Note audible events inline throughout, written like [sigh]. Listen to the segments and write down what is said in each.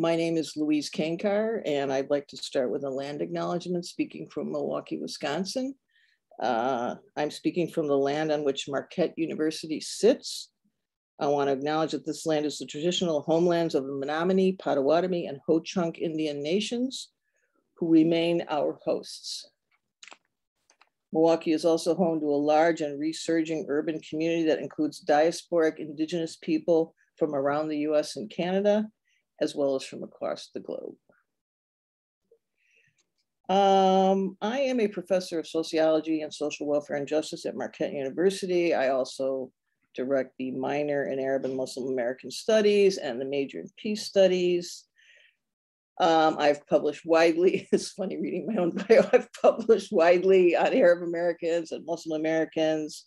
My name is Louise Cainkar, and I'd like to start with a land acknowledgement speaking from Milwaukee, Wisconsin. Uh, I'm speaking from the land on which Marquette University sits. I want to acknowledge that this land is the traditional homelands of the Menominee, Potawatomi, and Ho-Chunk Indian nations, who remain our hosts. Milwaukee is also home to a large and resurging urban community that includes diasporic indigenous people from around the US and Canada, as well as from across the globe. Um, I am a professor of sociology and social welfare and justice at Marquette University. I also direct the minor in Arab and Muslim American studies and the major in peace studies. Um, I've published widely, [laughs] it's funny reading my own bio, I've published widely on Arab Americans and Muslim Americans,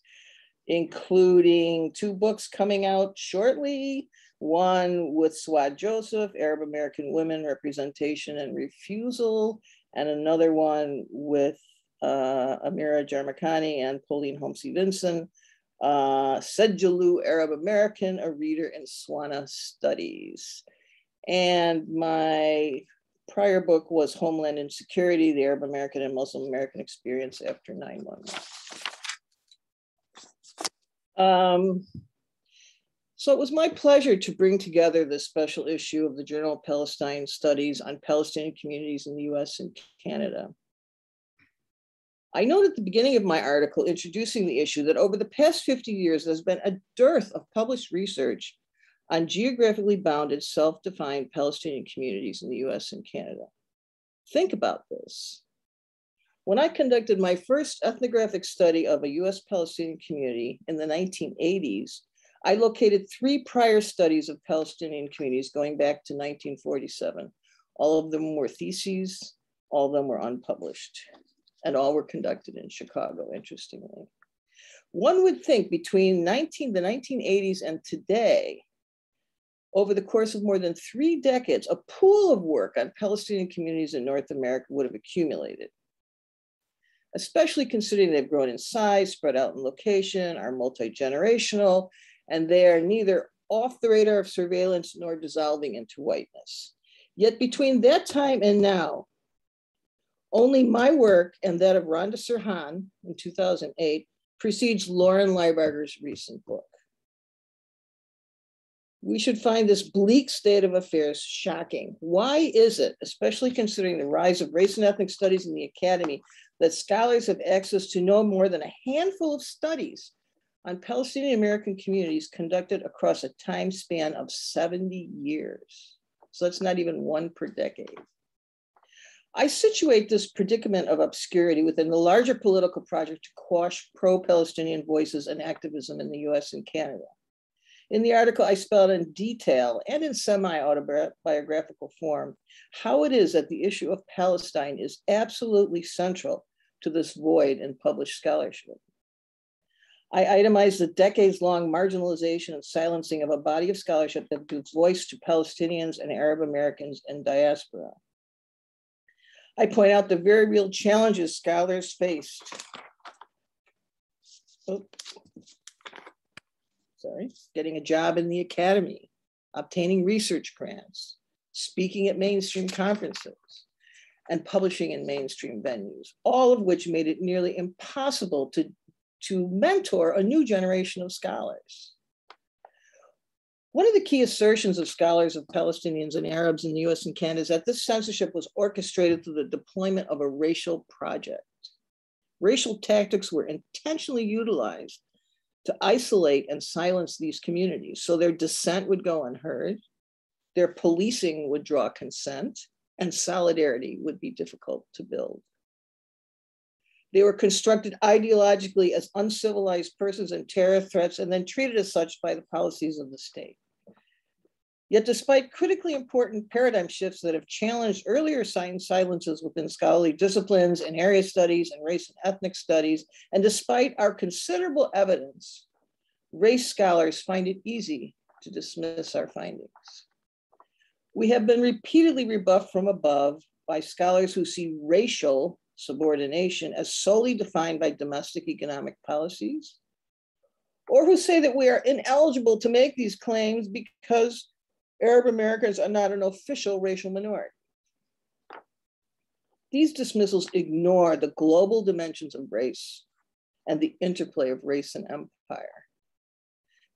including two books coming out shortly. One with Suad Joseph, Arab American Women, Representation and Refusal, and another one with uh, Amira Jarmakani and Pauline Homsi Vinson, uh, Sedjalu Arab American, a reader in Swana Studies. And my prior book was Homeland Insecurity, the Arab American and Muslim American Experience After 9-11. Um, so it was my pleasure to bring together this special issue of the Journal of Palestine Studies on Palestinian communities in the US and Canada. I note at the beginning of my article introducing the issue that over the past 50 years, there's been a dearth of published research on geographically bounded, self-defined Palestinian communities in the US and Canada. Think about this. When I conducted my first ethnographic study of a US Palestinian community in the 1980s, I located three prior studies of Palestinian communities going back to 1947. All of them were theses, all of them were unpublished, and all were conducted in Chicago, interestingly. One would think between 19, the 1980s and today, over the course of more than three decades, a pool of work on Palestinian communities in North America would have accumulated, especially considering they've grown in size, spread out in location, are multi-generational, and they are neither off the radar of surveillance nor dissolving into whiteness. Yet between that time and now, only my work and that of Randa Serhan in 2008 precedes Loren Lybarger's recent book. We should find this bleak state of affairs shocking. Why is it, especially considering the rise of race and ethnic studies in the academy, that scholars have access to no more than a handful of studies on Palestinian American communities conducted across a time span of 70 years. So that's not even one per decade. I situate this predicament of obscurity within the larger political project to quash pro Palestinian voices and activism in the US and Canada. In the article, I spelled in detail and in semi autobiographical form how it is that the issue of Palestine is absolutely central to this void in published scholarship. I itemized the decades long marginalization and silencing of a body of scholarship that gives voice to Palestinians and Arab Americans in diaspora. I point out the very real challenges scholars faced. Oh, sorry, getting a job in the academy, obtaining research grants, speaking at mainstream conferences, and publishing in mainstream venues, all of which made it nearly impossible to to mentor a new generation of scholars. One of the key assertions of scholars of Palestinians and Arabs in the US and Canada is that this censorship was orchestrated through the deployment of a racial project. Racial tactics were intentionally utilized to isolate and silence these communities so their dissent would go unheard, their policing would draw consent, and solidarity would be difficult to build. They were constructed ideologically as uncivilized persons and terror threats, and then treated as such by the policies of the state. Yet, despite critically important paradigm shifts that have challenged earlier science silences within scholarly disciplines and area studies and race and ethnic studies, and despite our considerable evidence, race scholars find it easy to dismiss our findings. We have been repeatedly rebuffed from above by scholars who see racial subordination as solely defined by domestic economic policies, or who say that we are ineligible to make these claims because Arab Americans are not an official racial minority. These dismissals ignore the global dimensions of race and the interplay of race and empire.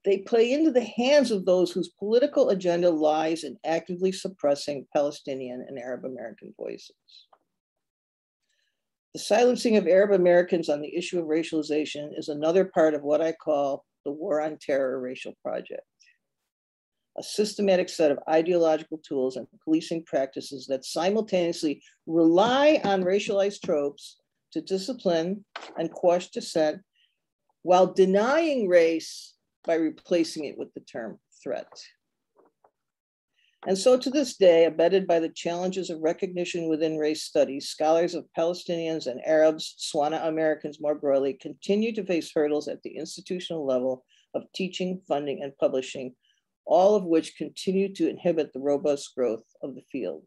They play into the hands of those whose political agenda lies in actively suppressing Palestinian and Arab American voices. The silencing of Arab Americans on the issue of racialization is another part of what I call the War on Terror racial project a systematic set of ideological tools and policing practices that simultaneously rely on racialized tropes to discipline and quash dissent while denying race by replacing it with the term threat. And so to this day, abetted by the challenges of recognition within race studies, scholars of Palestinians and Arabs, Swana Americans more broadly, continue to face hurdles at the institutional level of teaching, funding, and publishing all of which continue to inhibit the robust growth of the field.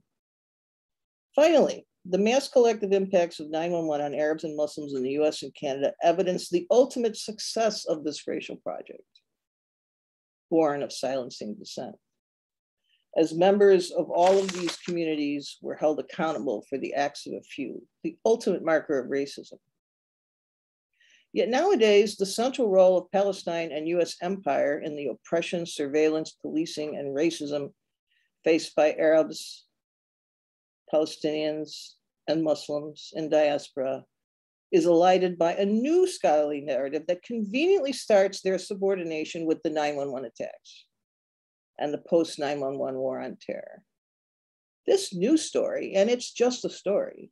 Finally, the mass collective impacts of 911 on Arabs and Muslims in the US and Canada evidence the ultimate success of this racial project, born of silencing dissent. As members of all of these communities were held accountable for the acts of a few, the ultimate marker of racism. Yet nowadays, the central role of Palestine and US empire in the oppression, surveillance, policing, and racism faced by Arabs, Palestinians, and Muslims in diaspora is elided by a new scholarly narrative that conveniently starts their subordination with the 911 attacks and the post 911 war on terror. This new story, and it's just a story,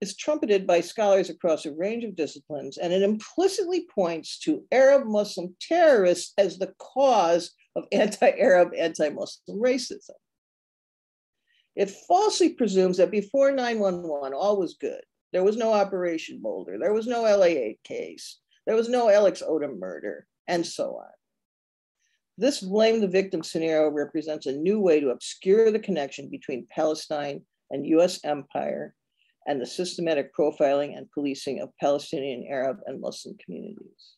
is trumpeted by scholars across a range of disciplines, and it implicitly points to Arab Muslim terrorists as the cause of [laughs] anti Arab, anti Muslim racism. It falsely presumes that before 911, all was good. There was no Operation Boulder, there was no LA 8 case, there was no Alex Odeh murder, and so on. This blame the victim scenario represents a new way to obscure the connection between Palestine and US empire and the systematic profiling and policing of Palestinian, Arab, and Muslim communities.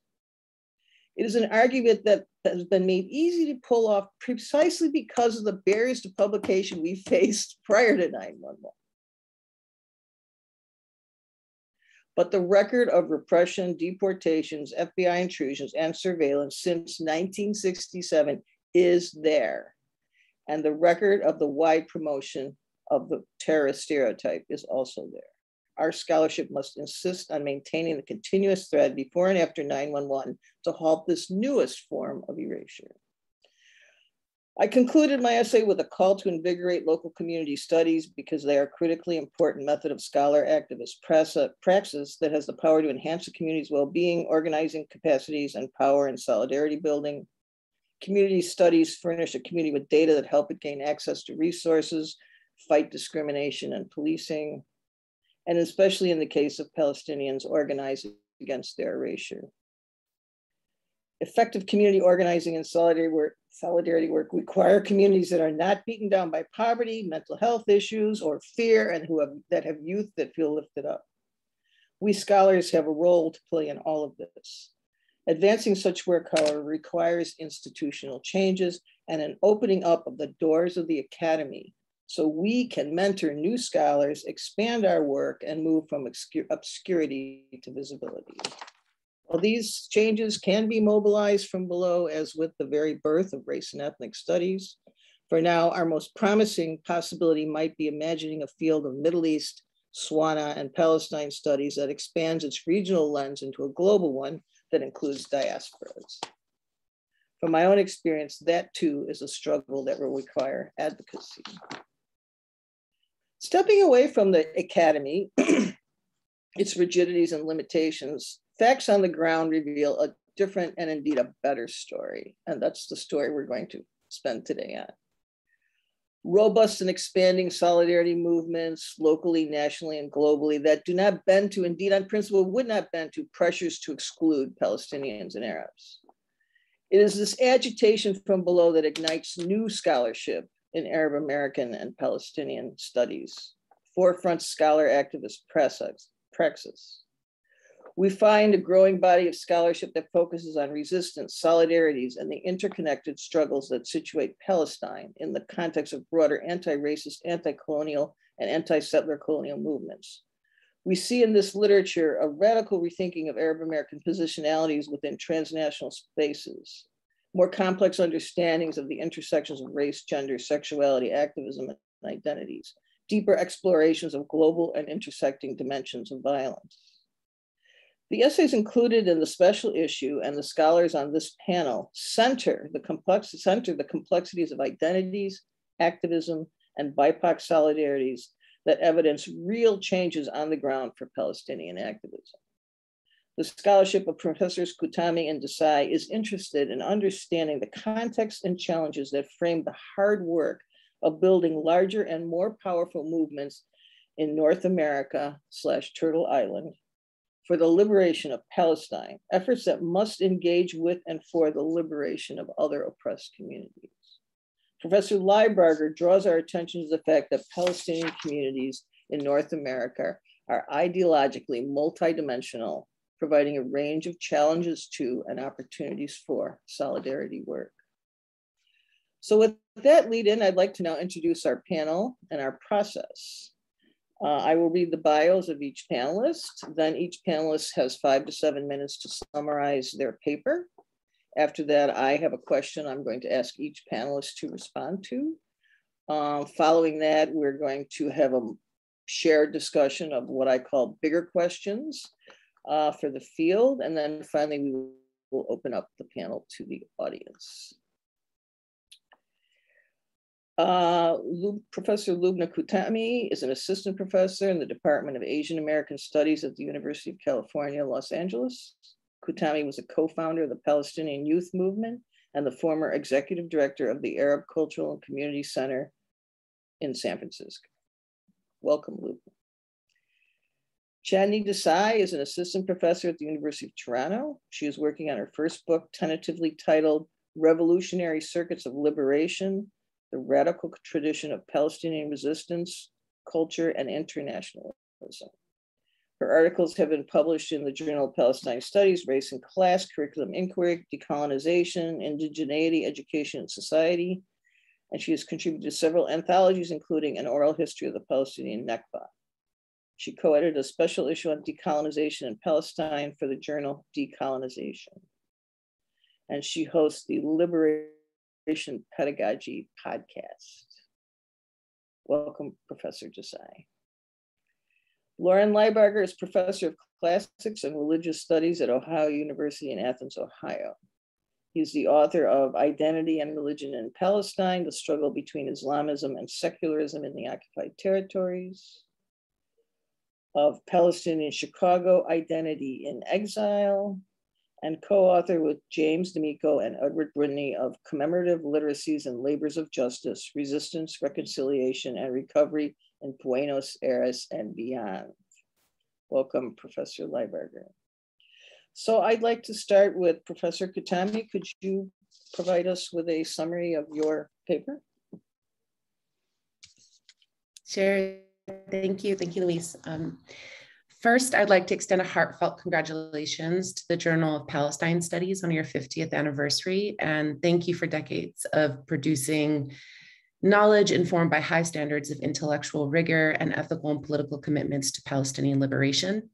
It is an argument that has been made easy to pull off precisely because of the barriers to publication we [laughs] faced prior to 911. But the record of repression, deportations, FBI intrusions, and surveillance since 1967 is there. And the record of the wide promotion of the terrorist stereotype is also there. Our scholarship must insist on maintaining the continuous thread before and after 911 to halt this newest form of erasure. I concluded my essay with a call to invigorate local community studies because they are a critically important method of scholar activist praxis that has the power to enhance the community's well-being, organizing capacities, and power and solidarity building. Community studies furnish a community with data that help it gain access to resources, fight discrimination and policing, and especially in the case of Palestinians organizing against their erasure. Effective community organizing and solidarity work, solidarity work require communities that are not beaten down by poverty, mental health issues, or fear, and who have, that have youth that feel lifted up. We scholars have a role to play in all of this. Advancing such work, however, requires institutional changes and an opening up of the doors of the academy so we can mentor new scholars, expand our work, and move from obscurity to visibility. These changes can be mobilized from below, as with the very birth of race and ethnic studies, for now, our most promising possibility might be imagining a field of Middle East, Swana, and Palestine studies that expands its regional lens into a global one that includes diasporas. From my own experience, that too is a struggle that will require advocacy. Stepping away from the academy, [clears throat] its rigidities and limitations, facts on the ground reveal a different and indeed a better story. And that's the story we're going to spend today on. Robust and expanding solidarity movements locally, nationally, and globally that do not bend to, indeed on principle, would not bend to pressures to exclude Palestinians and Arabs. It is this agitation from below that ignites new scholarship in Arab American and Palestinian studies, forefront scholar activist praxis. We find a growing body of scholarship that focuses on resistance, solidarities, and the interconnected struggles that situate Palestine in the context of broader anti-racist, anti-colonial, and anti-settler colonial movements. We see in this literature a radical rethinking of Arab American positionalities within transnational spaces, more complex understandings of the intersections of race, gender, sexuality, activism, and identities, deeper explorations of global and intersecting dimensions of violence. The essays included in the special issue and the scholars on this panel center the, complex, center the complexities of identities, activism, and BIPOC solidarities that evidence real changes on the ground for Palestinian activism. The scholarship of Professors Qutami and Desai is interested in understanding the context and challenges that frame the hard work of building larger and more powerful movements in North America slash Turtle Island for the liberation of Palestine, efforts that must engage with and for the liberation of other oppressed communities. Professor Lybarger draws our attention to the fact that Palestinian communities in North America are ideologically multidimensional, providing a range of challenges to and opportunities for solidarity work. So with that lead in, I'd like to now introduce our panel and our process. Uh, I will read the bios of each panelist. Then each panelist has five to seven minutes to summarize their paper. After that, I have a question I'm going to ask each panelist to respond to. Uh, following that, we're going to have a shared discussion of what I call bigger questions uh, for the field. And then finally, we will open up the panel to the audience. Uh, professor Loubna Qutami is an assistant professor in the Department of Asian American Studies at the University of California, Los Angeles. Qutami was a co-founder of the Palestinian Youth Movement and the former executive director of the Arab Cultural and Community Center in San Francisco. Welcome, Loubna. Chandni Desai is an assistant professor at the University of Toronto. She is working on her first book, tentatively titled Revolutionary Circuits of Liberation, the radical tradition of Palestinian resistance, culture, and internationalism. Her articles have been published in the Journal of Palestine Studies, Race and Class, Curriculum Inquiry, Decolonization, Indigeneity, Education, and Society. And she has contributed to several anthologies, including an oral history of the Palestinian Nakba. She co-edited a special issue on decolonization in Palestine for the journal Decolonization. And she hosts the Liberation Pedagogy podcast. Welcome, Professor Desai. Loren Lybarger is professor of classics and religious studies at Ohio University in Athens, Ohio. He's the author of Identity and Religion in Palestine, the struggle between Islamism and secularism in the occupied territories, of Palestinian Chicago, Identity in Exile, and co-author with James D'Amico and Edward Brindney of Commemorative Literacies and Labors of Justice, Resistance, Reconciliation, and Recovery in Buenos Aires and beyond. Welcome, Professor Lybarger. So I'd like to start with Professor Qutami. Could you provide us with a summary of your paper? Sure, thank you. Thank you, Louise. Um, First, I'd like to extend a heartfelt congratulations to the Journal of Palestine Studies on your 50th anniversary. And thank you for decades of producing knowledge informed by high standards of intellectual rigor and ethical and political commitments to Palestinian liberation.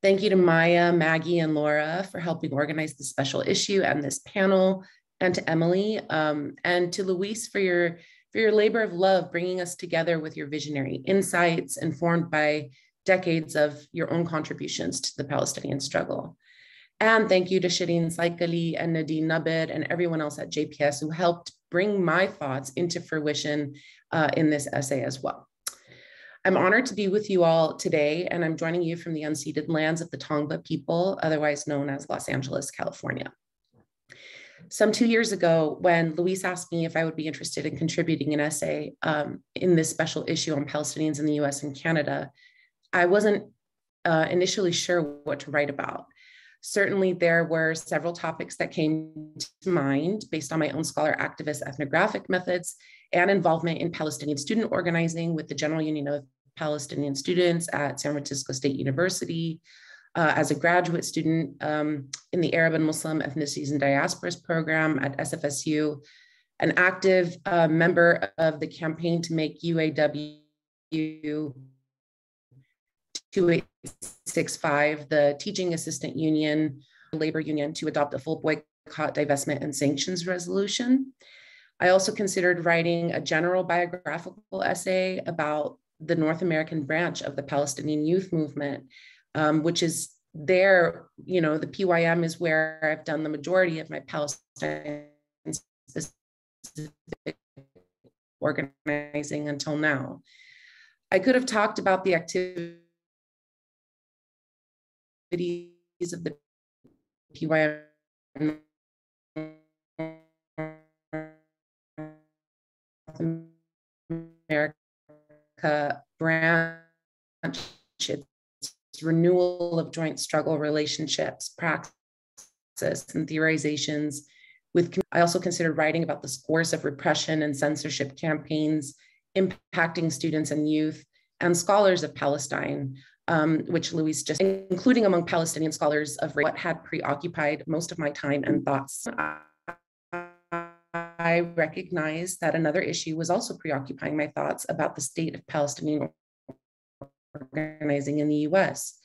Thank you to Maya, Maggie, and Laura for helping organize the special issue and this panel, and to Emily, um, and to Louise for your, for your labor of love, bringing us together with your visionary insights informed by decades of your own contributions to the Palestinian struggle. And thank you to Sherene Seikaly and Nadine Naber and everyone else at JPS who helped bring my thoughts into fruition uh, in this essay as well. I'm honored to be with you all today, and I'm joining you from the unceded lands of the Tongva people, otherwise known as Los Angeles, California. Some two years ago, when Louise asked me if I would be interested in contributing an essay um, in this special issue on Palestinians in the US and Canada, I wasn't uh, initially sure what to write about. Certainly, there were several topics that came to mind based on my own scholar activist ethnographic methods and involvement in Palestinian student organizing with the General Union of Palestinian Students at San Francisco State University, uh, as a graduate student um, in the Arab and Muslim Ethnicities and Diasporas program at SFSU, an active uh, member of the campaign to make UAW 2865, the teaching assistant union, labor union, to adopt a full boycott, divestment, and sanctions resolution. I also considered writing a general biographical essay about the North American branch of the Palestinian youth movement, um, which is there, you know, the PYM is where I've done the majority of my Palestine organizing until now. I could have talked about the activities of the PYM America branch, it's renewal of joint struggle relationships, praxis, and theorizations. With I also considered writing about the scores of repression and censorship campaigns impacting students and youth and scholars of Palestine, um, which Louise just, including among Palestinian scholars of what had preoccupied most of my time and thoughts. I recognized that another issue was also preoccupying my thoughts about the state of Palestinian organizing in the US.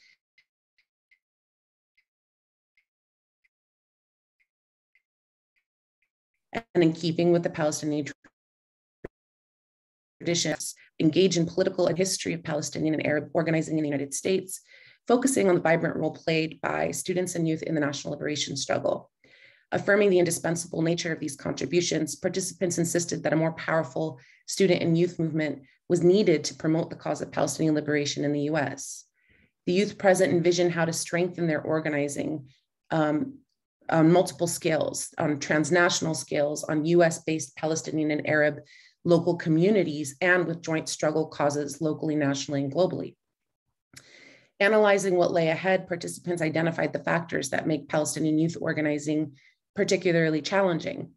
And in keeping with the Palestinian traditions, engage in political and history of Palestinian and Arab organizing in the United States, focusing on the vibrant role played by students and youth in the national liberation struggle. Affirming the indispensable nature of these contributions, participants insisted that a more powerful student and youth movement was needed to promote the cause of Palestinian liberation in the US. The youth present envisioned how to strengthen their organizing um, on multiple scales, on transnational scales, on US based Palestinian and Arab local communities, and with joint struggle causes locally, nationally, and globally. Analyzing what lay ahead, participants identified the factors that make Palestinian youth organizing particularly challenging.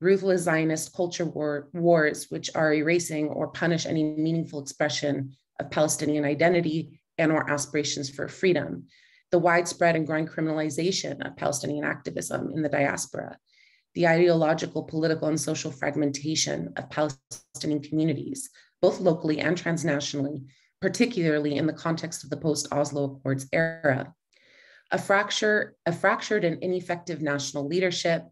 Ruthless Zionist culture war, wars, which are erasing or punish any meaningful expression of Palestinian identity and or aspirations for freedom. The widespread and growing criminalization of Palestinian activism in the diaspora, the ideological, political, and social fragmentation of Palestinian communities, both locally and transnationally, particularly in the context of the post Oslo Accords era, a fracture, a fractured and ineffective national leadership,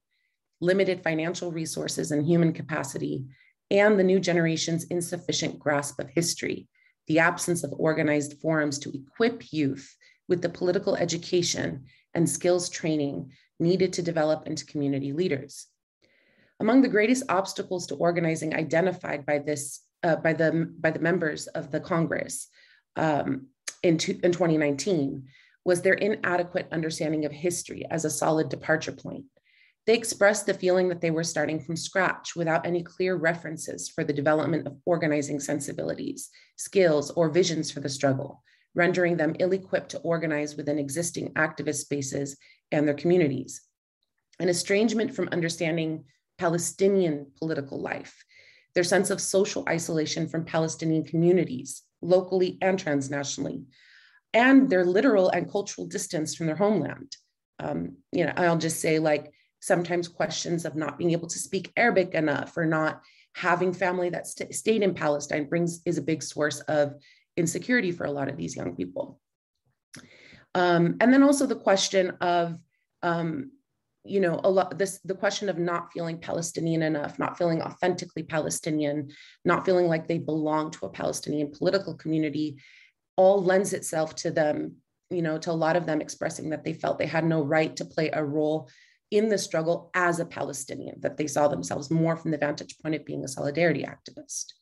limited financial resources and human capacity, and the new generation's insufficient grasp of history, the absence of organized forums to equip youth with the political education and skills training needed to develop into community leaders. Among the greatest obstacles to organizing identified by this uh, by the by the members of the Congress um, in, to, in 2019 was their inadequate understanding of history as a solid departure point. They expressed the feeling that they were starting from scratch without any clear references for the development of organizing sensibilities, skills, or visions for the struggle, rendering them ill equipped to organize within existing activist spaces and their communities. An estrangement from understanding Palestinian political life, their sense of social isolation from Palestinian communities, locally and transnationally, and their literal and cultural distance from their homeland. Um, you know, I'll just say like sometimes questions of not being able to speak Arabic enough or not having family that st- stayed in Palestine brings is a big source of insecurity for a lot of these young people. Um, and then also the question of, um, you know, a lot this the question of not feeling Palestinian enough, not feeling authentically Palestinian, not feeling like they belong to a Palestinian political community, all lends itself to them, you know, to a lot of them expressing that they felt they had no right to play a role in the struggle as a Palestinian, that they saw themselves more from the vantage point of being a solidarity activist.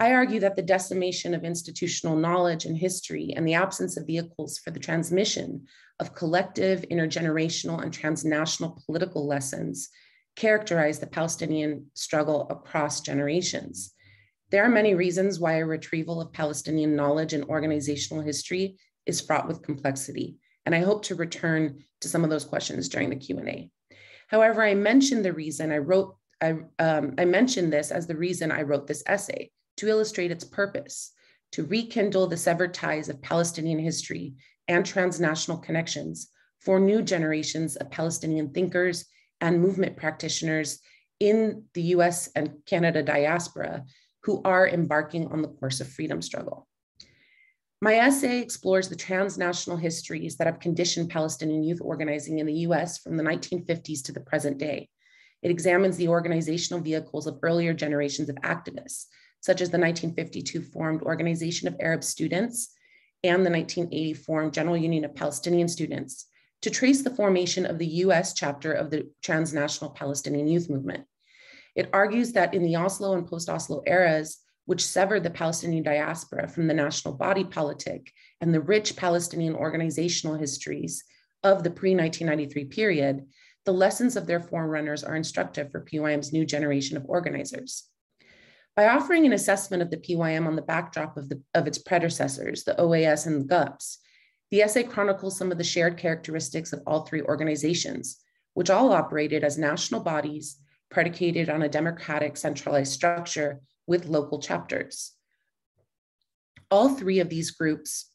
I argue that the decimation of institutional knowledge and history and the absence of vehicles for the transmission of collective, intergenerational, and transnational political lessons characterize the Palestinian struggle across generations. There are many reasons why a retrieval of Palestinian knowledge and organizational history is fraught with complexity, and I hope to return to some of those questions during the Q&A. However, I mentioned the reason I wrote, I, um, I mentioned this as the reason I wrote this essay, to illustrate its purpose, to rekindle the severed ties of Palestinian history and transnational connections for new generations of Palestinian thinkers and movement practitioners in the US and Canada diaspora who are embarking on the course of freedom struggle. My essay explores the transnational histories that have conditioned Palestinian youth organizing in the US from the 1950s to the present day. It examines the organizational vehicles of earlier generations of activists, such as the 1952 formed Organization of Arab Students and the 1980 formed General Union of Palestinian Students, to trace the formation of the US chapter of the transnational Palestinian youth movement. It argues that in the Oslo and post Oslo eras, which severed the Palestinian diaspora from the national body politic and the rich Palestinian organizational histories of the pre 1993 period, the lessons of their forerunners are instructive for PYM's new generation of organizers. By offering an assessment of the PYM on the backdrop of, the, of its predecessors, the OAS and the GUPS, the essay chronicles some of the shared characteristics of all three organizations, which all operated as national bodies predicated on a democratic centralized structure with local chapters. All three of these groups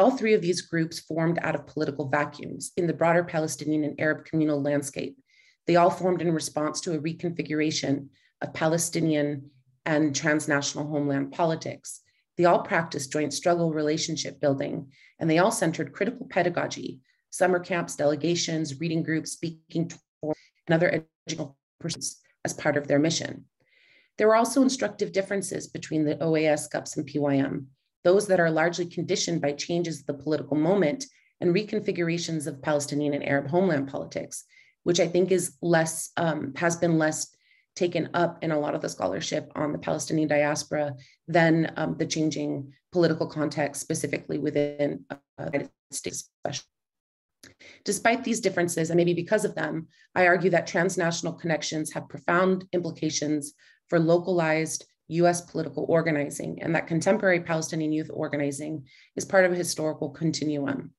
all three of these groups formed out of political vacuums in the broader Palestinian and Arab communal landscape. They all formed in response to a reconfiguration of Palestinian and transnational homeland politics. They all practiced joint struggle relationship building, and they all centered critical pedagogy, summer camps, delegations, reading groups, speaking tours, and other educational pursuits as part of their mission. There were also instructive differences between the OAS, GUPS, and PYM those that are largely conditioned by changes of the political moment and reconfigurations of Palestinian and Arab homeland politics, which I think is less, um, has been less taken up in a lot of the scholarship on the Palestinian diaspora than um, the changing political context, specifically within uh, the United States. Especially. Despite these differences, and maybe because of them, I argue that transnational connections have profound implications for localized US political organizing, and that contemporary Palestinian youth organizing is part of a historical continuum.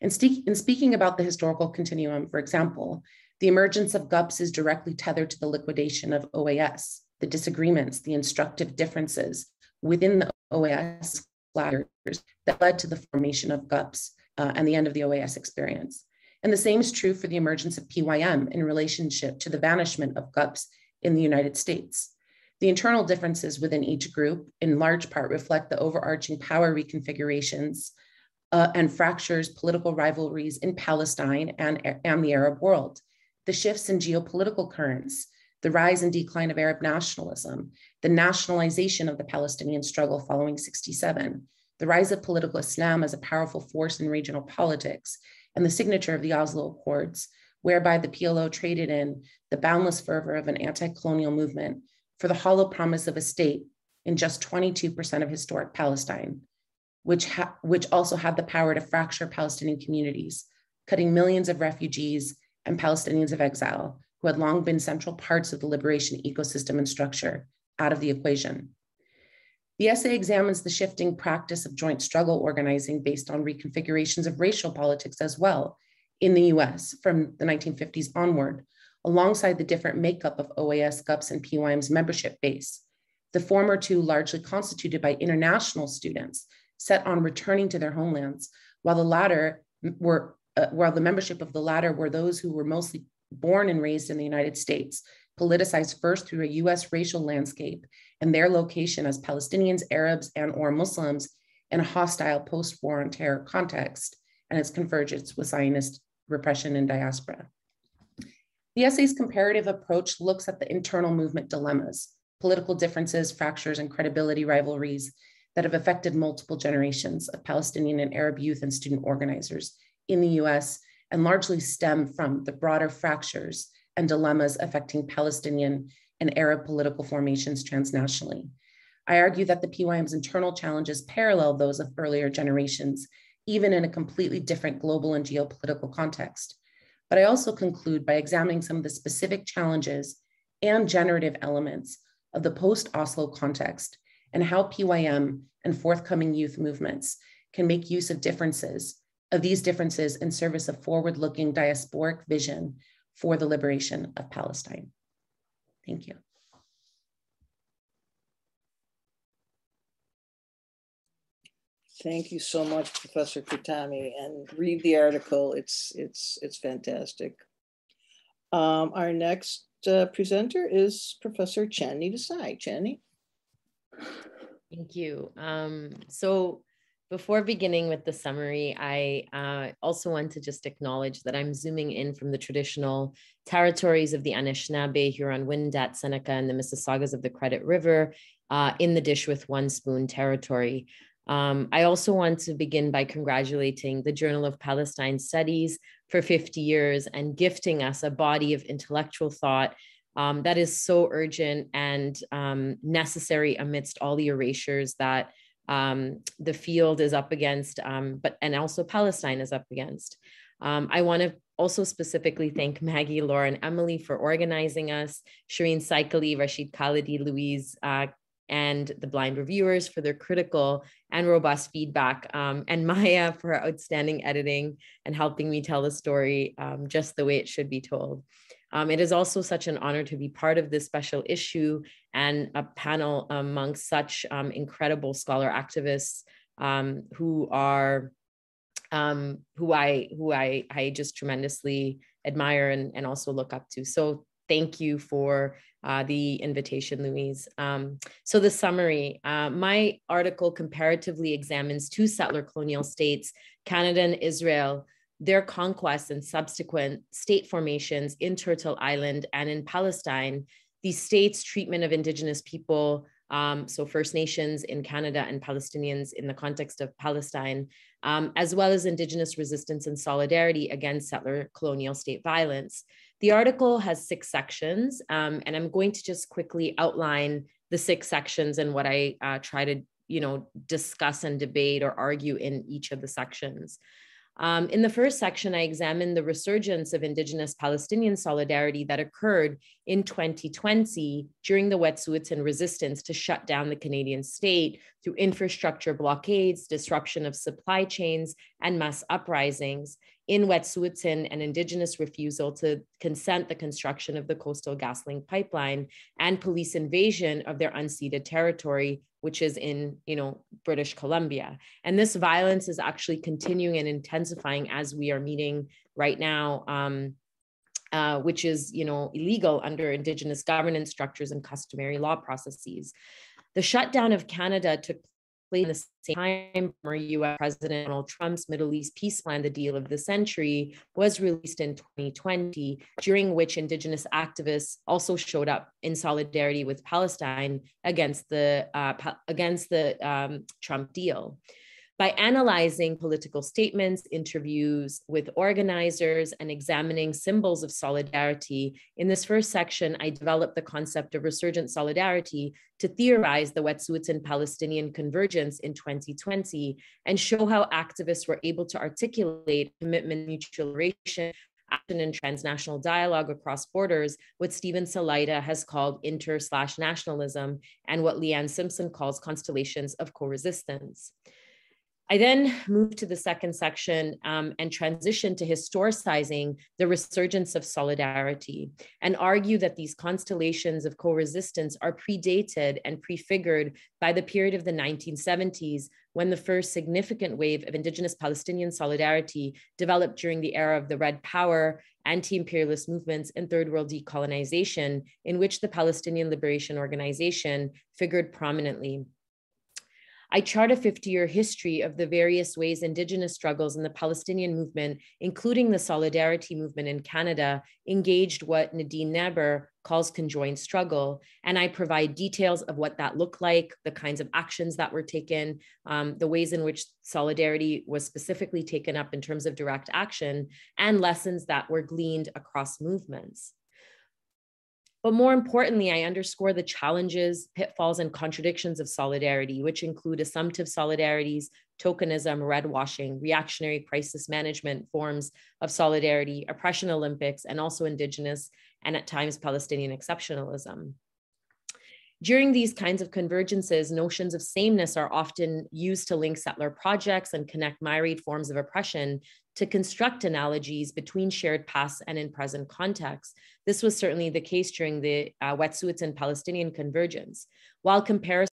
In, in speaking about the historical continuum, for example, the emergence of GUPS is directly tethered to the liquidation of OAS, the disagreements, the instructive differences within the OAS that led to the formation of GUPS uh, and the end of the OAS experience. And the same is true for the emergence of PYM in relationship to the vanishment of GUPS in the United States. The internal differences within each group, in large part, reflect the overarching power reconfigurations uh, and fractures, political rivalries in Palestine and, and the Arab world, the shifts in geopolitical currents, the rise and decline of Arab nationalism, the nationalization of the Palestinian struggle following 67, the rise of political Islam as a powerful force in regional politics, and the signature of the Oslo Accords, whereby the PLO traded in the boundless fervor of an anti colonial movement for the hollow promise of a state in just 22% of historic Palestine, which, ha- which also had the power to fracture Palestinian communities, cutting millions of refugees and Palestinians of exile who had long been central parts of the liberation ecosystem and structure out of the equation. The essay examines the shifting practice of joint struggle organizing based on reconfigurations of racial politics as well in the US from the 1950s onward, alongside the different makeup of OAS, GUPS, and PYM's membership base. The former two largely constituted by international students set on returning to their homelands, while the latter were, uh, while the membership of the latter were those who were mostly born and raised in the United States, politicized first through a US racial landscape and their location as Palestinians, Arabs, and or Muslims in a hostile post-war on terror context and its convergence with Zionist repression and diaspora. The essay's comparative approach looks at the internal movement dilemmas, political differences, fractures, and credibility rivalries that have affected multiple generations of Palestinian and Arab youth and student organizers in the US and largely stem from the broader fractures and dilemmas affecting Palestinian and Arab political formations transnationally. I argue that the PYM's internal challenges parallel those of earlier generations, even in a completely different global and geopolitical context. But I also conclude by examining some of the specific challenges and generative elements of the post Oslo context and how PYM and forthcoming youth movements can make use of differences, of these differences in service of forward looking diasporic vision for the liberation of Palestine. Thank you. Thank you so much, Professor Qutami, and read the article. It's it's it's fantastic. Um, our next uh, presenter is Professor Chandni Desai. Chandni. Thank you. Um, so before beginning with the summary, I uh, also want to just acknowledge that I'm zooming in from the traditional territories of the Anishinaabe, Huron-Wendat, Seneca, and the Mississaugas of the Credit River uh, in the Dish with One Spoon territory. Um, I also want to begin by congratulating the Journal of Palestine Studies for 50 years and gifting us a body of intellectual thought um, that is so urgent and um, necessary amidst all the erasures that um, the field is up against, um, but and also Palestine is up against. Um, I want to also specifically thank Maggie, Laura, and Emily for organizing us, Sherene Seikaly, Rashid Khalidi, Louise, uh, and the blind reviewers for their critical and robust feedback, um, and Maya for outstanding editing and helping me tell the story um, just the way it should be told. Um, it is also such an honor to be part of this special issue and a panel among such um, incredible scholar activists um, who are um, who I who I I just tremendously admire and, and also look up to. So thank you for uh, the invitation, Louise. Um, so the summary, uh, my article comparatively examines two settler colonial states, Canada and Israel, their conquests and subsequent state formations in Turtle Island and in Palestine, these states' treatment of Indigenous people, um, so First Nations in Canada and Palestinians in the context of Palestine, um, as well as Indigenous resistance and solidarity against settler colonial state violence. The article has six sections, um, and I'm going to just quickly outline the six sections and what I uh, try to you know discuss and debate or argue in each of the sections. Um, in the first section, I examined the resurgence of Indigenous Palestinian solidarity that occurred in 2020 during the Wet'suwet'en resistance to shut down the Canadian state through infrastructure blockades, disruption of supply chains, and mass uprisings. In Wet'suwet'en, an Indigenous refusal to consent the construction of the Coastal GasLink pipeline and police invasion of their unceded territory which is in you know british columbia. And this violence is actually continuing and intensifying as we are meeting right now um, uh, which is you know illegal under indigenous governance structures and customary law processes. The shutdown of canada took in the same time, former US President Donald Trump's Middle East peace plan, the deal of the century, was released in 2020, during which Indigenous activists also showed up in solidarity with Palestine against the, uh, against the um, Trump deal by analyzing political statements, interviews with organizers, and examining symbols of solidarity. In this first section, I developed the concept of resurgent solidarity to theorize the Wet'suwet'en Palestinian convergence in 2020 and show how activists were able to articulate commitment, mutualization action, and transnational dialogue across borders, what Steven Salaita has called inter slash nationalism, and what Leanne Simpson calls constellations of co-resistance. I then moved to the second section um, and transitioned to historicizing the resurgence of solidarity and argue that these constellations of co resistance are predated and prefigured by the period of the 1970s when the first significant wave of Indigenous Palestinian solidarity developed during the era of the Red Power, anti imperialist movements, and Third World decolonization, in which the Palestinian Liberation Organization figured prominently. I chart a 50 year history of the various ways Indigenous struggles in the Palestinian movement, including the Solidarity movement in Canada, engaged what Nadine Naber calls conjoined struggle. And I provide details of what that looked like, the kinds of actions that were taken, um, the ways in which solidarity was specifically taken up in terms of direct action, and lessons that were gleaned across movements. But more importantly, I underscore the challenges, pitfalls, and contradictions of solidarity, which include assumptive solidarities, tokenism, red washing, reactionary crisis management forms of solidarity, oppression Olympics, and also Indigenous and at times Palestinian exceptionalism. During these kinds of convergences, notions of sameness are often used to link settler projects and connect myriad forms of oppression to construct analogies between shared past and in present contexts. This was certainly the case during the uh, Wet'suwet'en Palestinian convergence. While comparison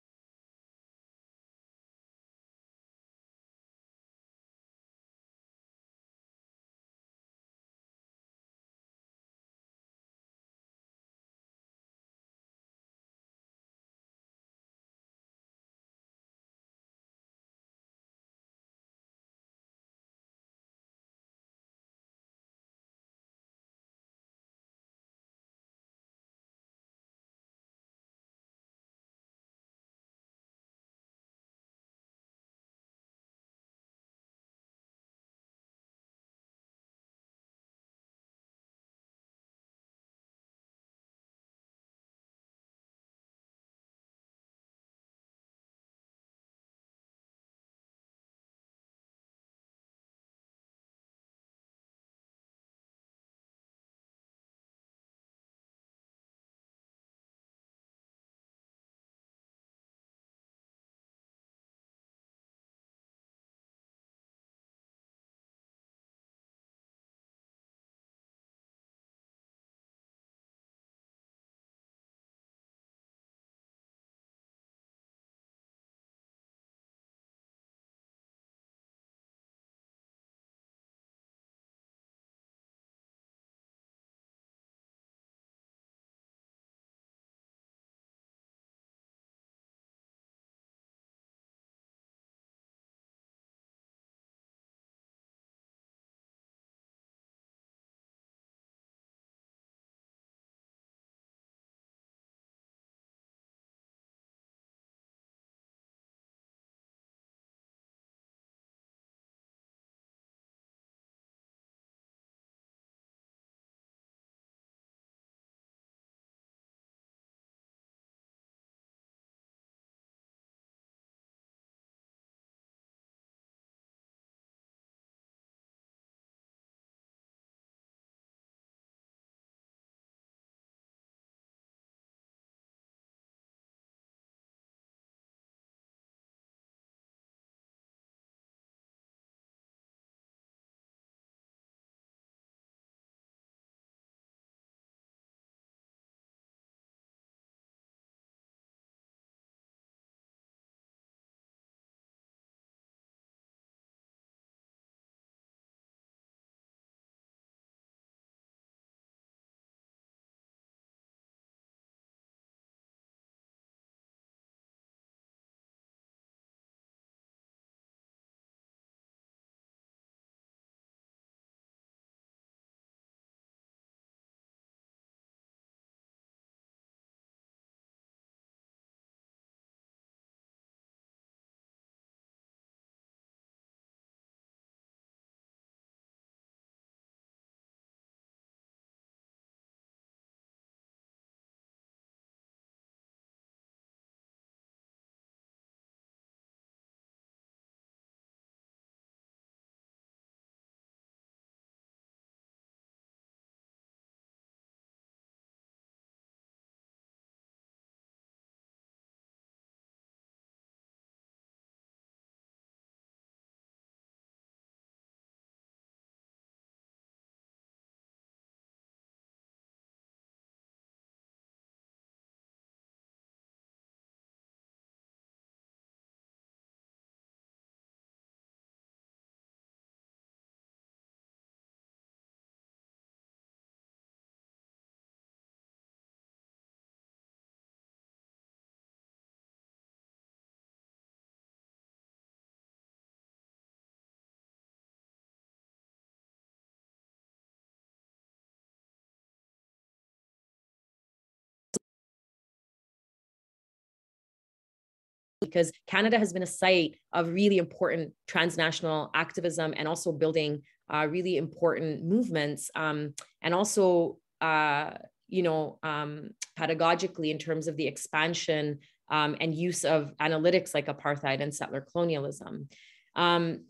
because Canada has been a site of really important transnational activism and also building uh, really important movements um, and also uh, you know um, pedagogically in terms of the expansion um, and use of analytics like apartheid and settler colonialism. Um,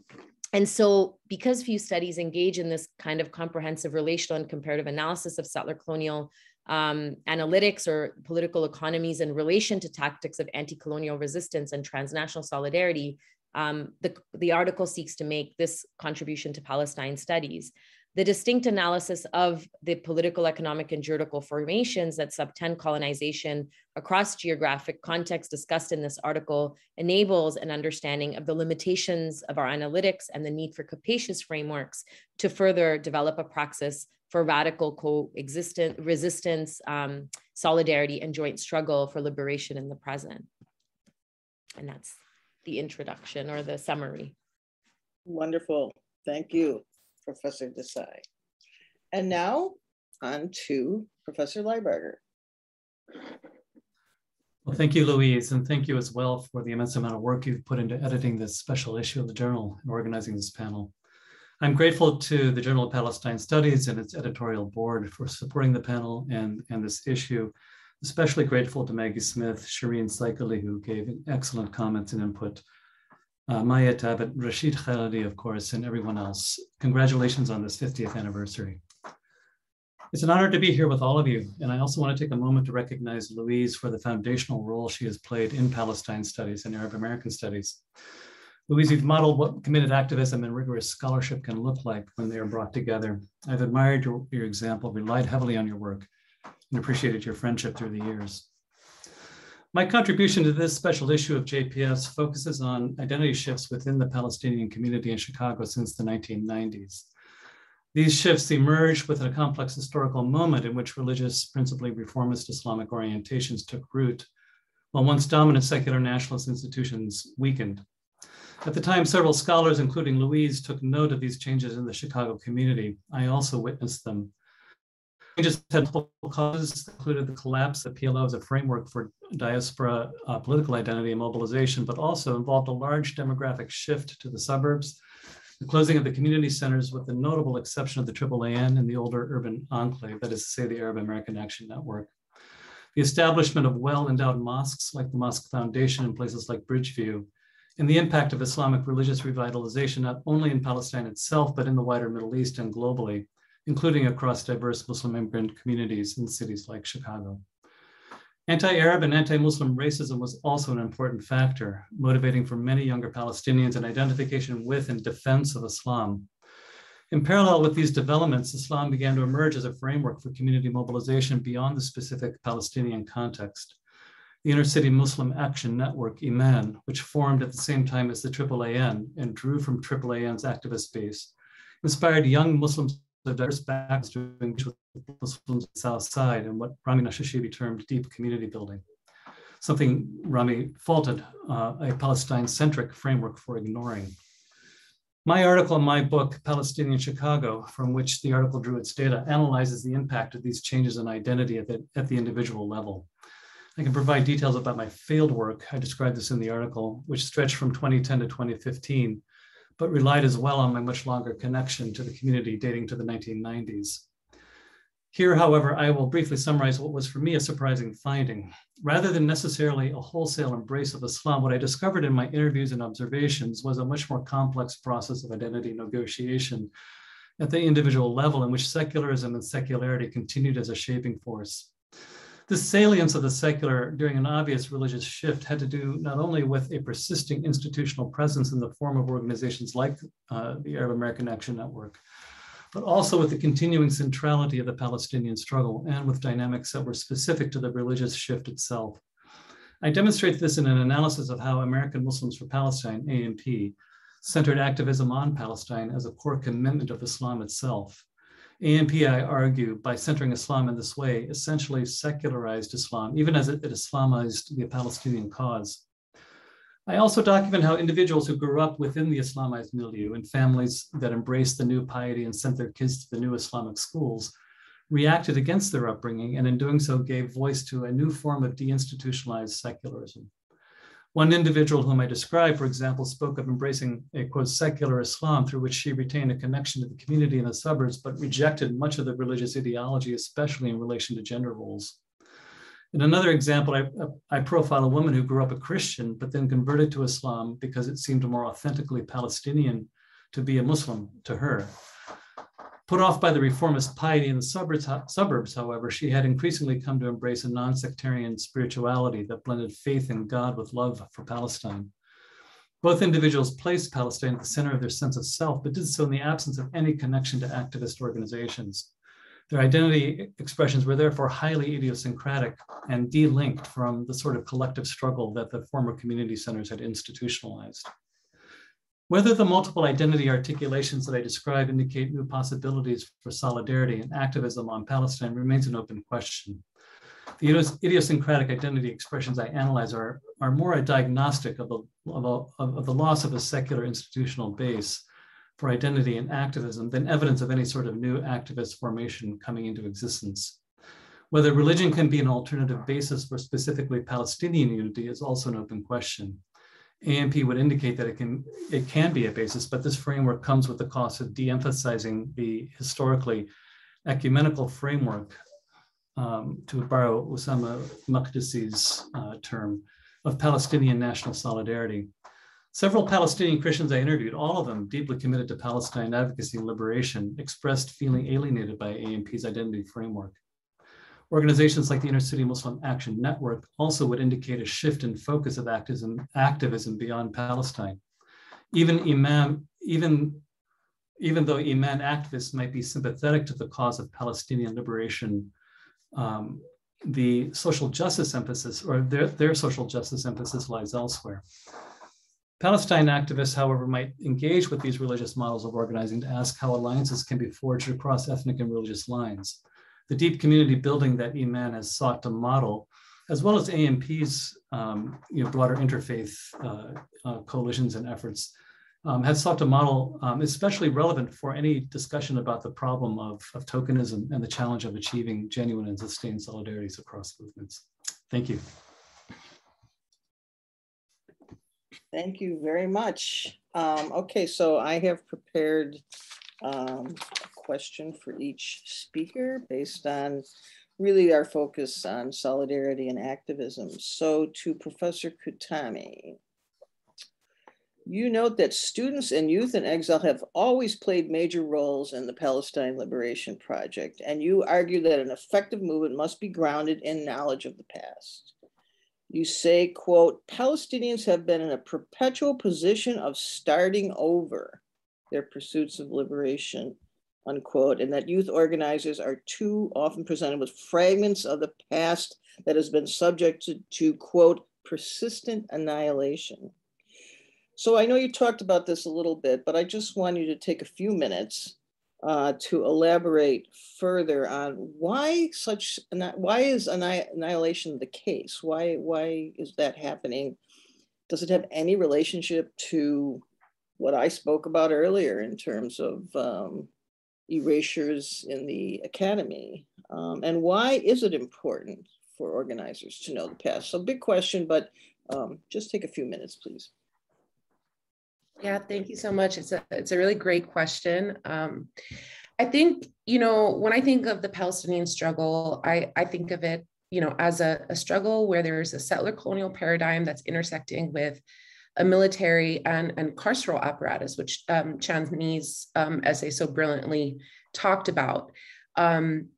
and so because few studies engage in this kind of comprehensive relational and comparative analysis of settler colonial um, analytics or political economies in relation to tactics of anti-colonial resistance and transnational solidarity, um, the, the article seeks to make this contribution to Palestine studies. The distinct analysis of the political, economic, and juridical formations that subtend colonization across geographic context discussed in this article enables an understanding of the limitations of our analytics and the need for capacious frameworks to further develop a praxis for radical coexistence, resistance, um, solidarity, and joint struggle for liberation in the present. And that's the introduction or the summary. Wonderful. Thank you, Professor Desai. And now on to Professor Lybarger. Well, thank you, Louise, and thank you as well for the immense amount of work you've put into editing this special issue of the journal and organizing this panel. I'm grateful to the Journal of Palestine Studies and its editorial board for supporting the panel and, and this issue. Especially grateful to Maggie Smith, Sherene Seikaly, who gave excellent comments and input. Uh, Maya Tabit, Rashid Khalidi, of course, and everyone else. Congratulations on this 50th anniversary. It's an honor to be here with all of you, and I also want to take a moment to recognize Louise for the foundational role she has played in Palestine studies and Arab American studies. Louise, you've modeled what committed activism and rigorous scholarship can look like when they are brought together. I've admired your, your example, relied heavily on your work, and appreciated your friendship through the years. My contribution to this special issue of JPS focuses on identity shifts within the Palestinian community in Chicago since the 1990s. These shifts emerged within a complex historical moment in which religious, principally reformist Islamic orientations took root, while once dominant secular nationalist institutions weakened. At the time, several scholars, including Louise, took note of these changes in the Chicago community. I also witnessed them. Changes had multiple causes, included the collapse of PLO as a framework for diaspora uh, political identity and mobilization, but also involved a large demographic shift to the suburbs, the closing of the community centers with the notable exception of the AAAN and the older urban enclave, that is to say the Arab American Action Network. The establishment of well-endowed mosques like the Mosque Foundation in places like Bridgeview, and the impact of Islamic religious revitalization, not only in Palestine itself, but in the wider Middle East and globally, including across diverse Muslim immigrant communities in cities like Chicago. Anti-Arab and anti-Muslim racism was also an important factor, motivating for many younger Palestinians an identification with and defense of Islam. In parallel with these developments, Islam began to emerge as a framework for community mobilization beyond the specific Palestinian context the Inner City Muslim Action Network, IMAN, which formed at the same time as the AAAN and drew from AAAN's activist base, inspired young Muslims of diverse backgrounds to engage with Muslims on the South Side and what Rami Nashashibi termed deep community building, something Rami faulted uh, a Palestine-centric framework for ignoring. My article in my book, Palestinian Chicago, from which the article drew its data, analyzes the impact of these changes in identity at the, at the individual level. I can provide details about my field work. I described this in the article, which stretched from 2010 to 2015, but relied as well on my much longer connection to the community dating to the 1990s. Here, however, I will briefly summarize what was for me a surprising finding. Rather than necessarily a wholesale embrace of Islam, what I discovered in my interviews and observations was a much more complex process of identity negotiation at the individual level in which secularism and secularity continued as a shaping force. The salience of the secular during an obvious religious shift had to do not only with a persisting institutional presence in the form of organizations like uh, the Arab American Action Network, but also with the continuing centrality of the Palestinian struggle and with dynamics that were specific to the religious shift itself. I demonstrate this in an analysis of how American Muslims for Palestine, AMP, centered activism on Palestine as a core commitment of Islam itself. AMP, I argue, by centering Islam in this way, essentially secularized Islam, even as it, it Islamized the Palestinian cause. I also document how individuals who grew up within the Islamized milieu and families that embraced the new piety and sent their kids to the new Islamic schools reacted against their upbringing and in doing so gave voice to a new form of deinstitutionalized secularism. One individual whom I described, for example, spoke of embracing a quote secular Islam through which she retained a connection to the community in the suburbs, but rejected much of the religious ideology, especially in relation to gender roles. In another example, I, I, profile a woman who grew up a Christian, but then converted to Islam because it seemed more authentically Palestinian to be a Muslim to her. Put off by the reformist piety in the suburbs, suburbs, however, she had increasingly come to embrace a non sectarian spirituality that blended faith in God with love for Palestine. Both individuals placed Palestine at the center of their sense of self, but did so in the absence of any connection to activist organizations. Their identity expressions were therefore highly idiosyncratic and de linked from the sort of collective struggle that the former community centers had institutionalized. Whether the multiple identity articulations that I describe indicate new possibilities for solidarity and activism on Palestine remains an open question. The idiosyncratic identity expressions I analyze are, are more a diagnostic of of, a, of the loss of a secular institutional base for identity and activism than evidence of any sort of new activist formation coming into existence. Whether religion can be an alternative basis for specifically Palestinian unity is also an open question. AMP would indicate that it can it can be a basis, but this framework comes with the cost of de-emphasizing the historically ecumenical framework, um, to borrow Ussama Makdisi's uh, term, of Palestinian national solidarity. Several Palestinian Christians I interviewed, all of them deeply committed to Palestine advocacy and liberation, expressed feeling alienated by AMP's identity framework. Organizations like the Inner City Muslim Action Network also would indicate a shift in focus of activism, activism beyond Palestine. Even Imam, even, even though Iman activists might be sympathetic to the cause of Palestinian liberation, um, the social justice emphasis or their, their social justice emphasis lies elsewhere. Palestine activists, however, might engage with these religious models of organizing to ask how alliances can be forged across ethnic and religious lines the deep community building that IMAN has sought to model, as well as AMP's um, you know, broader interfaith uh, uh, coalitions and efforts, um, has sought to model, um, especially relevant for any discussion about the problem of, of tokenism and the challenge of achieving genuine and sustained solidarities across movements. Thank you. Thank you very much. Um, okay, so I have prepared um, question for each speaker based on really our focus on solidarity and activism. So to Professor Qutami, you note that students and youth in exile have always played major roles in the Palestine Liberation Project, and you argue that an effective movement must be grounded in knowledge of the past. You say, quote, Palestinians have been in a perpetual position of starting over their pursuits of liberation unquote, and that youth organizers are too often presented with fragments of the past that has been subjected to, quote, persistent annihilation. So I know you talked about this a little bit, but I just want you to take a few minutes uh, to elaborate further on why such why is annihilation the case? Why why is that happening? Does it have any relationship to what I spoke about earlier in terms of um, erasures in the academy? Um, and why is it important for organizers to know the past? So big question, but um, just take a few minutes, please. Yeah, thank you so much. It's a, it's a really great question. Um, I think, you know, when I think of the Palestinian struggle, I, I think of it, you know, as a, a struggle where there's a settler colonial paradigm that's intersecting with a military and, and carceral apparatus, which um, Chandni's um, essay so brilliantly talked about. Um,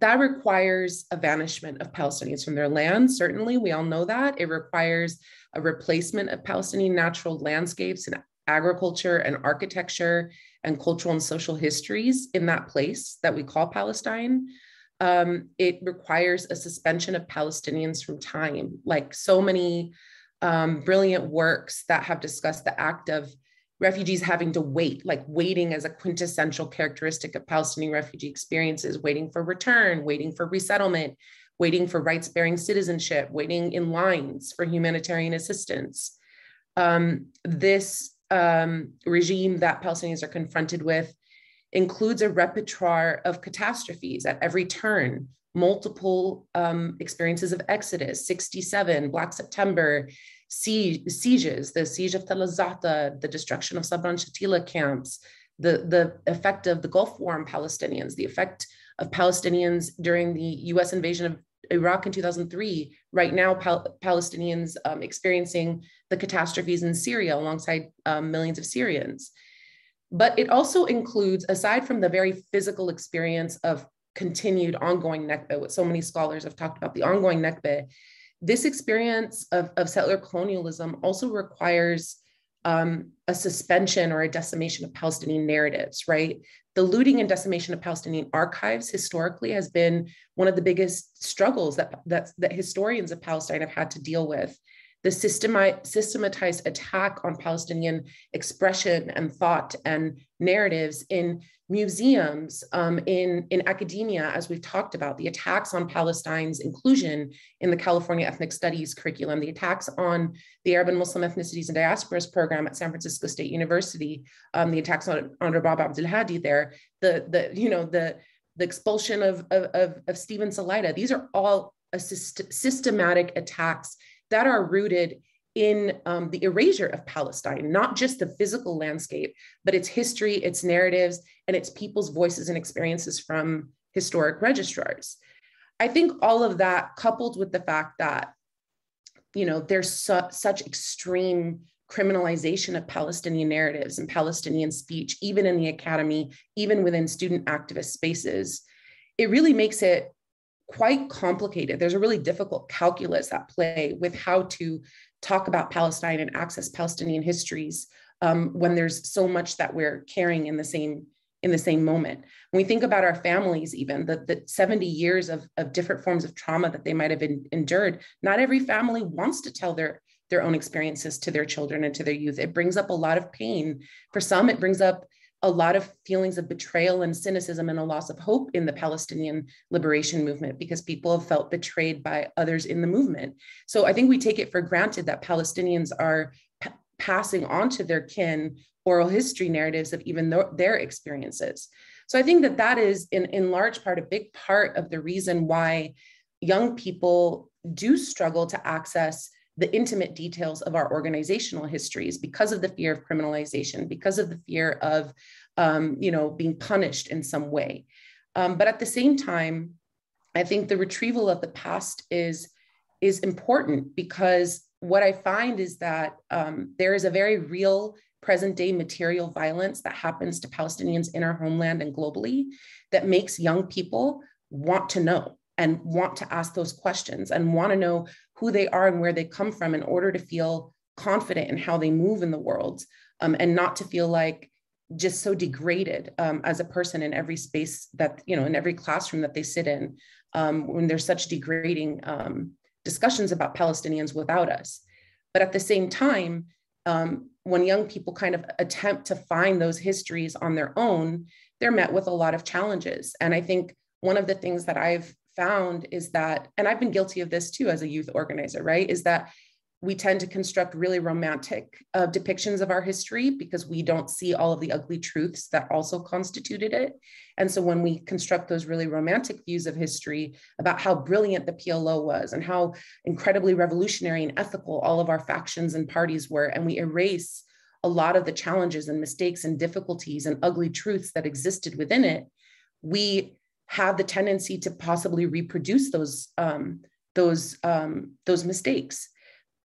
that requires a vanishment of Palestinians from their land. Certainly, we all know that. It requires a replacement of Palestinian natural landscapes and agriculture and architecture and cultural and social histories in that place that we call Palestine. Um, it requires a suspension of Palestinians from time, like so many um, brilliant works that have discussed the act of refugees having to wait, like waiting as a quintessential characteristic of Palestinian refugee experiences, waiting for return, waiting for resettlement, waiting for rights bearing citizenship, waiting in lines for humanitarian assistance. Um, this um, regime that Palestinians are confronted with includes a repertoire of catastrophes at every turn multiple um, experiences of Exodus, 67, Black September, siege, sieges, the siege of Tel Za'atar, the destruction of Sabra and Shatila camps, the, the effect of the Gulf War on Palestinians, the effect of Palestinians during the US invasion of Iraq in 2003, right now Pal- Palestinians um, experiencing the catastrophes in Syria alongside um, millions of Syrians. But it also includes, aside from the very physical experience of continued ongoing Nakba, what so many scholars have talked about, the ongoing Nakba, this experience of, of settler colonialism also requires um, a suspension or a decimation of Palestinian narratives, right? The looting and decimation of Palestinian archives historically has been one of the biggest struggles that, that, that historians of Palestine have had to deal with the systematized attack on Palestinian expression and thought and narratives in museums, um, in, in academia, as we've talked about, the attacks on Palestine's inclusion in the California Ethnic Studies curriculum, the attacks on the Arab and Muslim ethnicities and diasporas program at San Francisco State University, um, the attacks on, on Rabab Abdulhadi there, the, the, you know, the, the expulsion of, of, of Steven Salaita. These are all systematic attacks that are rooted in um, the erasure of Palestine, not just the physical landscape, but its history, its narratives, and its people's voices and experiences from historic registrars. I think all of that, coupled with the fact that, you know, there's su- such extreme criminalization of Palestinian narratives and Palestinian speech, even in the academy, even within student activist spaces, it really makes it quite complicated. There's a really difficult calculus at play with how to talk about Palestine and access Palestinian histories um, when there's so much that we're carrying in the same in the same moment. When we think about our families, even the, the 70 years of, of different forms of trauma that they might have endured, not every family wants to tell their their own experiences to their children and to their youth. It brings up a lot of pain. For some, it brings up a lot of feelings of betrayal and cynicism and a loss of hope in the Palestinian liberation movement because people have felt betrayed by others in the movement. So I think we take it for granted that Palestinians are p- passing on to their kin oral history narratives of even th- their experiences. So I think that that is in, in large part a big part of the reason why young people do struggle to access the intimate details of our organizational histories because of the fear of criminalization, because of the fear of, um, you know, being punished in some way. Um, but at the same time, I think the retrieval of the past is is important because what I find is that um, there is a very real present day material violence that happens to Palestinians in our homeland and globally that makes young people want to know and want to ask those questions and want to know who they are and where they come from in order to feel confident in how they move in the world um, and not to feel like just so degraded um, as a person in every space that you know in every classroom that they sit in um, when there's such degrading um, discussions about palestinians without us. But at the same time um, when young people kind of attempt to find those histories on their own they're met with a lot of challenges. And i think one of the things that i've found is that, and I've been guilty of this too as a youth organizer, right? Is that we tend to construct really romantic uh, depictions of our history because we don't see all of the ugly truths that also constituted it. And so when we construct those really romantic views of history about how brilliant the PLO was and how incredibly revolutionary and ethical all of our factions and parties were, and we erase a lot of the challenges and mistakes and difficulties and ugly truths that existed within it, we have the tendency to possibly reproduce those um, those um, those mistakes.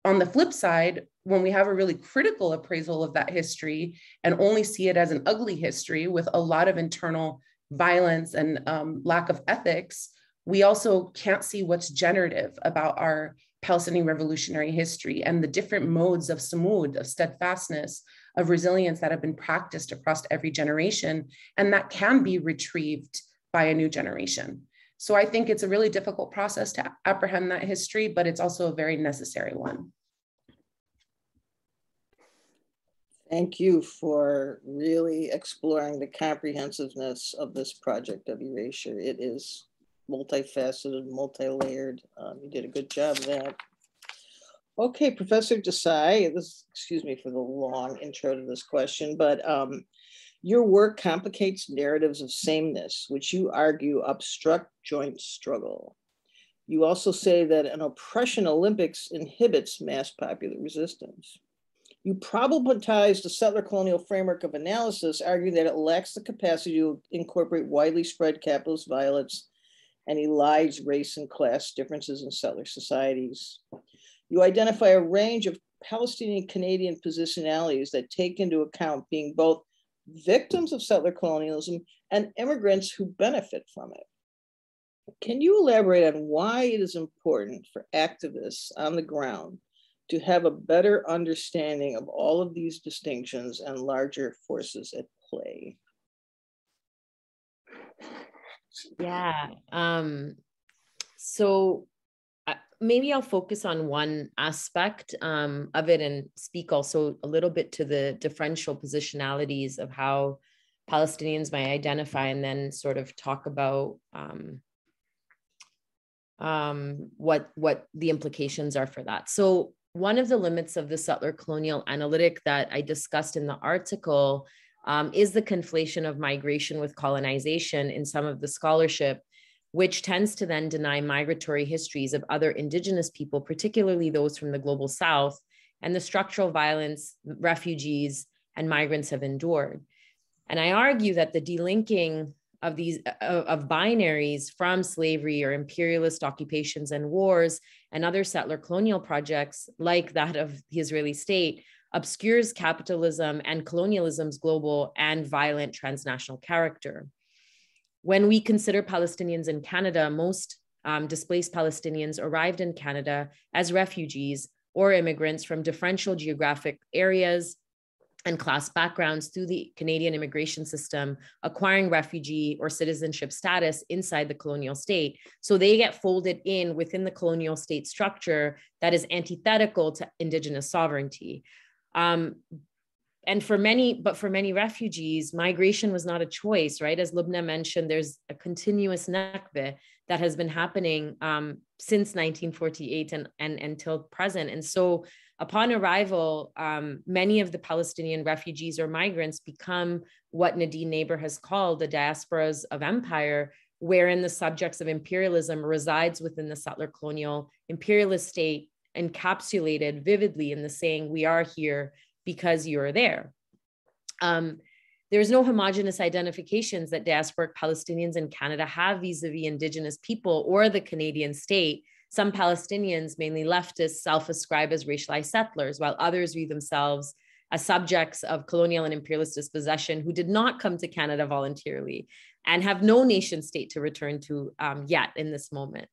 On the flip side, when we have a really critical appraisal of that history and only see it as an ugly history with a lot of internal violence and um, lack of ethics, we also can't see what's generative about our Palestinian revolutionary history and the different modes of sumud, of steadfastness, of resilience that have been practiced across every generation, and that can be retrieved by a new generation. So I think it's a really difficult process to apprehend that history, but it's also a very necessary one. Thank you for really exploring the comprehensiveness of this project of erasure. It is multifaceted, multi-layered. Um, you did a good job of that. Okay, Professor Desai, this, excuse me for the long intro to this question, but um, Your work complicates narratives of sameness, which you argue obstruct joint struggle. You also say that an oppression Olympics inhibits mass popular resistance. You problematize the settler colonial framework of analysis, arguing that it lacks the capacity to incorporate widely spread capitalist violence and elides race and class differences in settler societies. You identify a range of Palestinian Canadian positionalities that take into account being both victims of settler colonialism and immigrants who benefit from it. Can you elaborate on why it is important for activists on the ground to have a better understanding of all of these distinctions and larger forces at play? Yeah. Um, so maybe I'll focus on one aspect um, of it and speak also a little bit to the differential positionalities of how Palestinians might identify, and then sort of talk about um, um, what what the implications are for that. So one of the limits of the settler colonial analytic that I discussed in the article um, is the conflation of migration with colonization in some of the scholarship, which tends to then deny migratory histories of other Indigenous people, particularly those from the global South, and the structural violence refugees and migrants have endured. And I argue that the delinking of these of, of, binaries from slavery or imperialist occupations and wars and other settler colonial projects like that of the Israeli state obscures capitalism and colonialism's global and violent transnational character. When we consider Palestinians in Canada, most um, displaced Palestinians arrived in Canada as refugees or immigrants from differential geographic areas and class backgrounds through the Canadian immigration system, acquiring refugee or citizenship status inside the colonial state. So they get folded in within the colonial state structure that is antithetical to Indigenous sovereignty. Um, and for many, but for many refugees, migration was not a choice, right? As Loubna mentioned, there's a continuous nakbeh that has been happening um, since 1948 and, and until present. And so upon arrival, um, many of the Palestinian refugees or migrants become what Nadine Naber has called the diasporas of empire, wherein the subjects of imperialism resides within the settler colonial imperialist state encapsulated vividly in the saying, we are here because you're there. Um, there's no homogenous identifications that diasporic Palestinians in Canada have vis-a-vis indigenous people or the Canadian state. Some Palestinians, mainly leftists, self-ascribe as racialized settlers, while others view themselves as subjects of colonial and imperialist dispossession who did not come to Canada voluntarily and have no nation state to return to um, yet in this moment.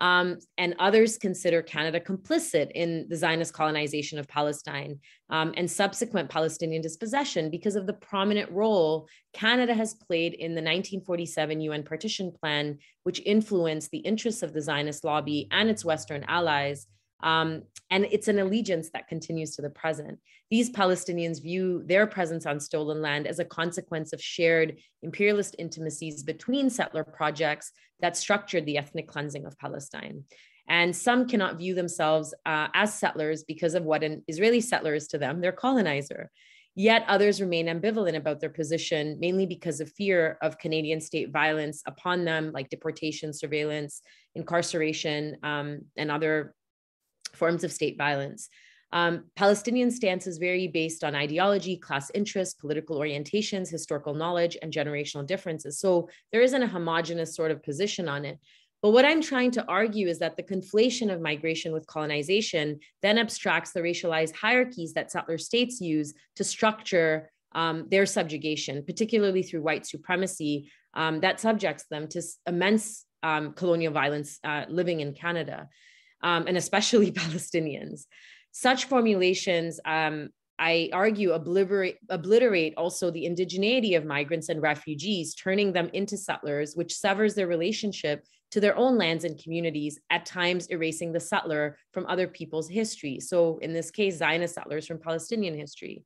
Um, and others consider Canada complicit in the Zionist colonization of Palestine um, and subsequent Palestinian dispossession because of the prominent role Canada has played in the 1947 UN partition plan, which influenced the interests of the Zionist lobby and its Western allies um, and it's an allegiance that continues to the present. These Palestinians view their presence on stolen land as a consequence of shared imperialist intimacies between settler projects that structured the ethnic cleansing of Palestine. And some cannot view themselves uh, as settlers because of what an Israeli settler is to them, their colonizer. Yet others remain ambivalent about their position, mainly because of fear of Canadian state violence upon them, like deportation, surveillance, incarceration, um, and other forms of state violence. Um, Palestinian stances vary based on ideology, class interests, political orientations, historical knowledge, and generational differences. So there isn't a homogenous sort of position on it. But what I'm trying to argue is that the conflation of migration with colonization then abstracts the racialized hierarchies that settler states use to structure um, their subjugation, particularly through white supremacy, um, that subjects them to immense um, colonial violence uh, living in Canada um, and especially [laughs] Palestinians. Such formulations, um, I argue, obliterate, obliterate also the indigeneity of migrants and refugees, turning them into settlers, which severs their relationship to their own lands and communities, at times erasing the settler from other people's history. So, in this case, Zionist settlers from Palestinian history.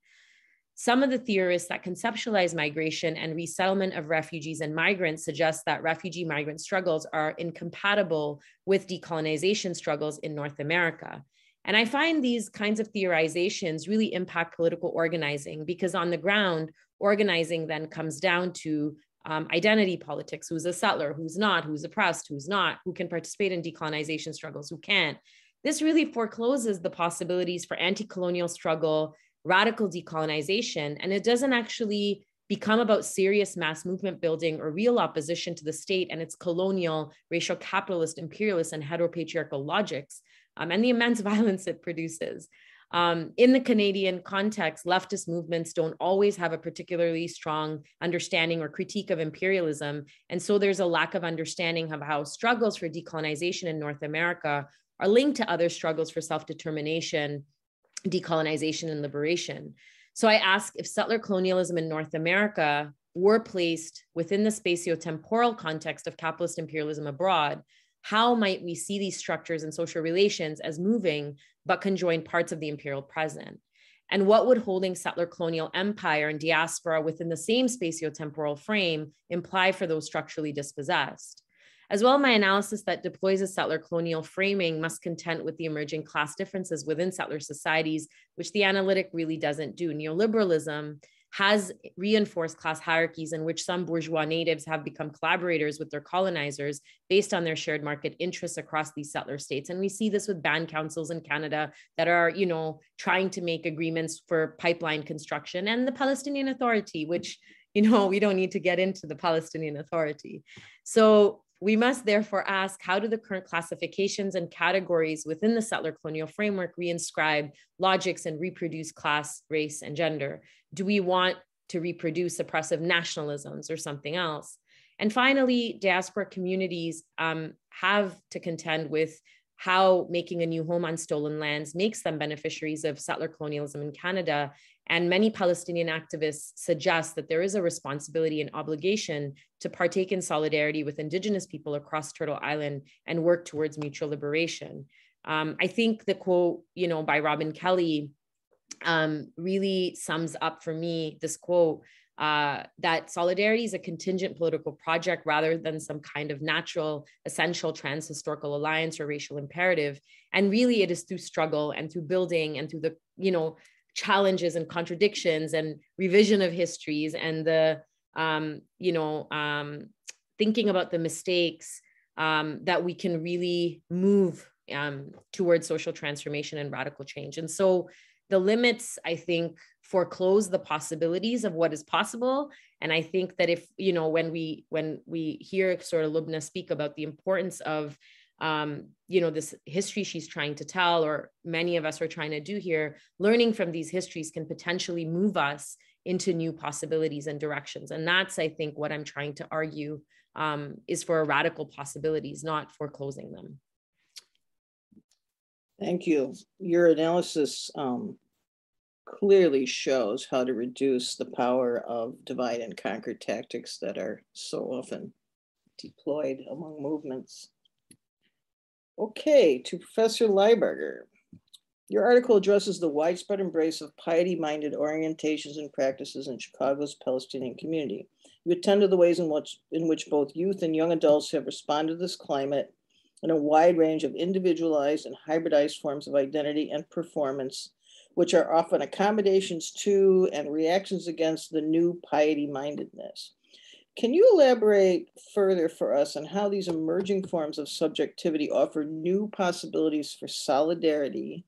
Some of the theorists that conceptualize migration and resettlement of refugees and migrants suggest that refugee migrant struggles are incompatible with decolonization struggles in North America. And I find these kinds of theorizations really impact political organizing because on the ground, organizing then comes down to um, identity politics. Who's a settler, who's not, who's oppressed, who's not, who can participate in decolonization struggles, who can't. This really forecloses the possibilities for anti colonial struggle, radical decolonization, and it doesn't actually become about serious mass movement building or real opposition to the state and its colonial, racial capitalist, imperialist, and heteropatriarchal logics, um, and the immense [laughs] violence it produces. Um, in the Canadian context, leftist movements don't always have a particularly strong understanding or critique of imperialism. And so there's a lack of understanding of how struggles for decolonization in North America are linked to other struggles for self determination, decolonization, and liberation. So I ask if settler colonialism in North America were placed within the spatiotemporal context of capitalist imperialism abroad, how might we see these structures and social relations as moving but conjoined parts of the imperial present? And what would holding settler colonial empire and diaspora within the same spatiotemporal frame imply for those structurally dispossessed? As well, my analysis that deploys a settler colonial framing must contend with the emerging class differences within settler societies, which the analytic really doesn't do. Neoliberalism has reinforced class hierarchies in which some bourgeois natives have become collaborators with their colonizers based on their shared market interests across these settler states and we see this with band councils in canada that are you know trying to make agreements for pipeline construction and the palestinian authority which you know we don't need to get into the palestinian authority so we must therefore ask how do the current classifications and categories within the settler colonial framework reinscribe logics and reproduce class, race, and gender? Do we want to reproduce oppressive nationalisms or something else? And finally, diaspora communities um, have to contend with how making a new home on stolen lands makes them beneficiaries of settler colonialism in Canada and many Palestinian activists suggest that there is a responsibility and obligation to partake in solidarity with Indigenous people across Turtle Island and work towards mutual liberation. Um, I think the quote, you know, by Robin Kelley um, really sums up for me this quote uh, that solidarity is a contingent political project rather than some kind of natural, essential trans historical alliance or racial imperative. And really, it is through struggle and through building and through the, you know, challenges and contradictions and revision of histories and the um, you know um, thinking about the mistakes um, that we can really move um, towards social transformation and radical change. And so the limits i think foreclose the possibilities of what is possible. And i think that if you know when we when we hear sort of Loubna speak about the importance of um, you know this history she's trying to tell or many of us are trying to do here learning from these histories can potentially move us into new possibilities and directions. And that's i think what i'm trying to argue um, is for radical possibilities not foreclosing them. Thank you. Your analysis um, clearly shows how to reduce the power of divide and conquer tactics that are so often deployed among movements Okay, to Professor Lybarger. Your article addresses the widespread embrace of piety-minded orientations and practices in Chicago's Palestinian community. You attend to the ways in which, in which both youth and young adults have responded to this climate in a wide range of individualized and hybridized forms of identity and performance, which are often accommodations to and reactions against the new piety-mindedness. Can you elaborate further for us on how these emerging forms of subjectivity offer new possibilities for solidarity,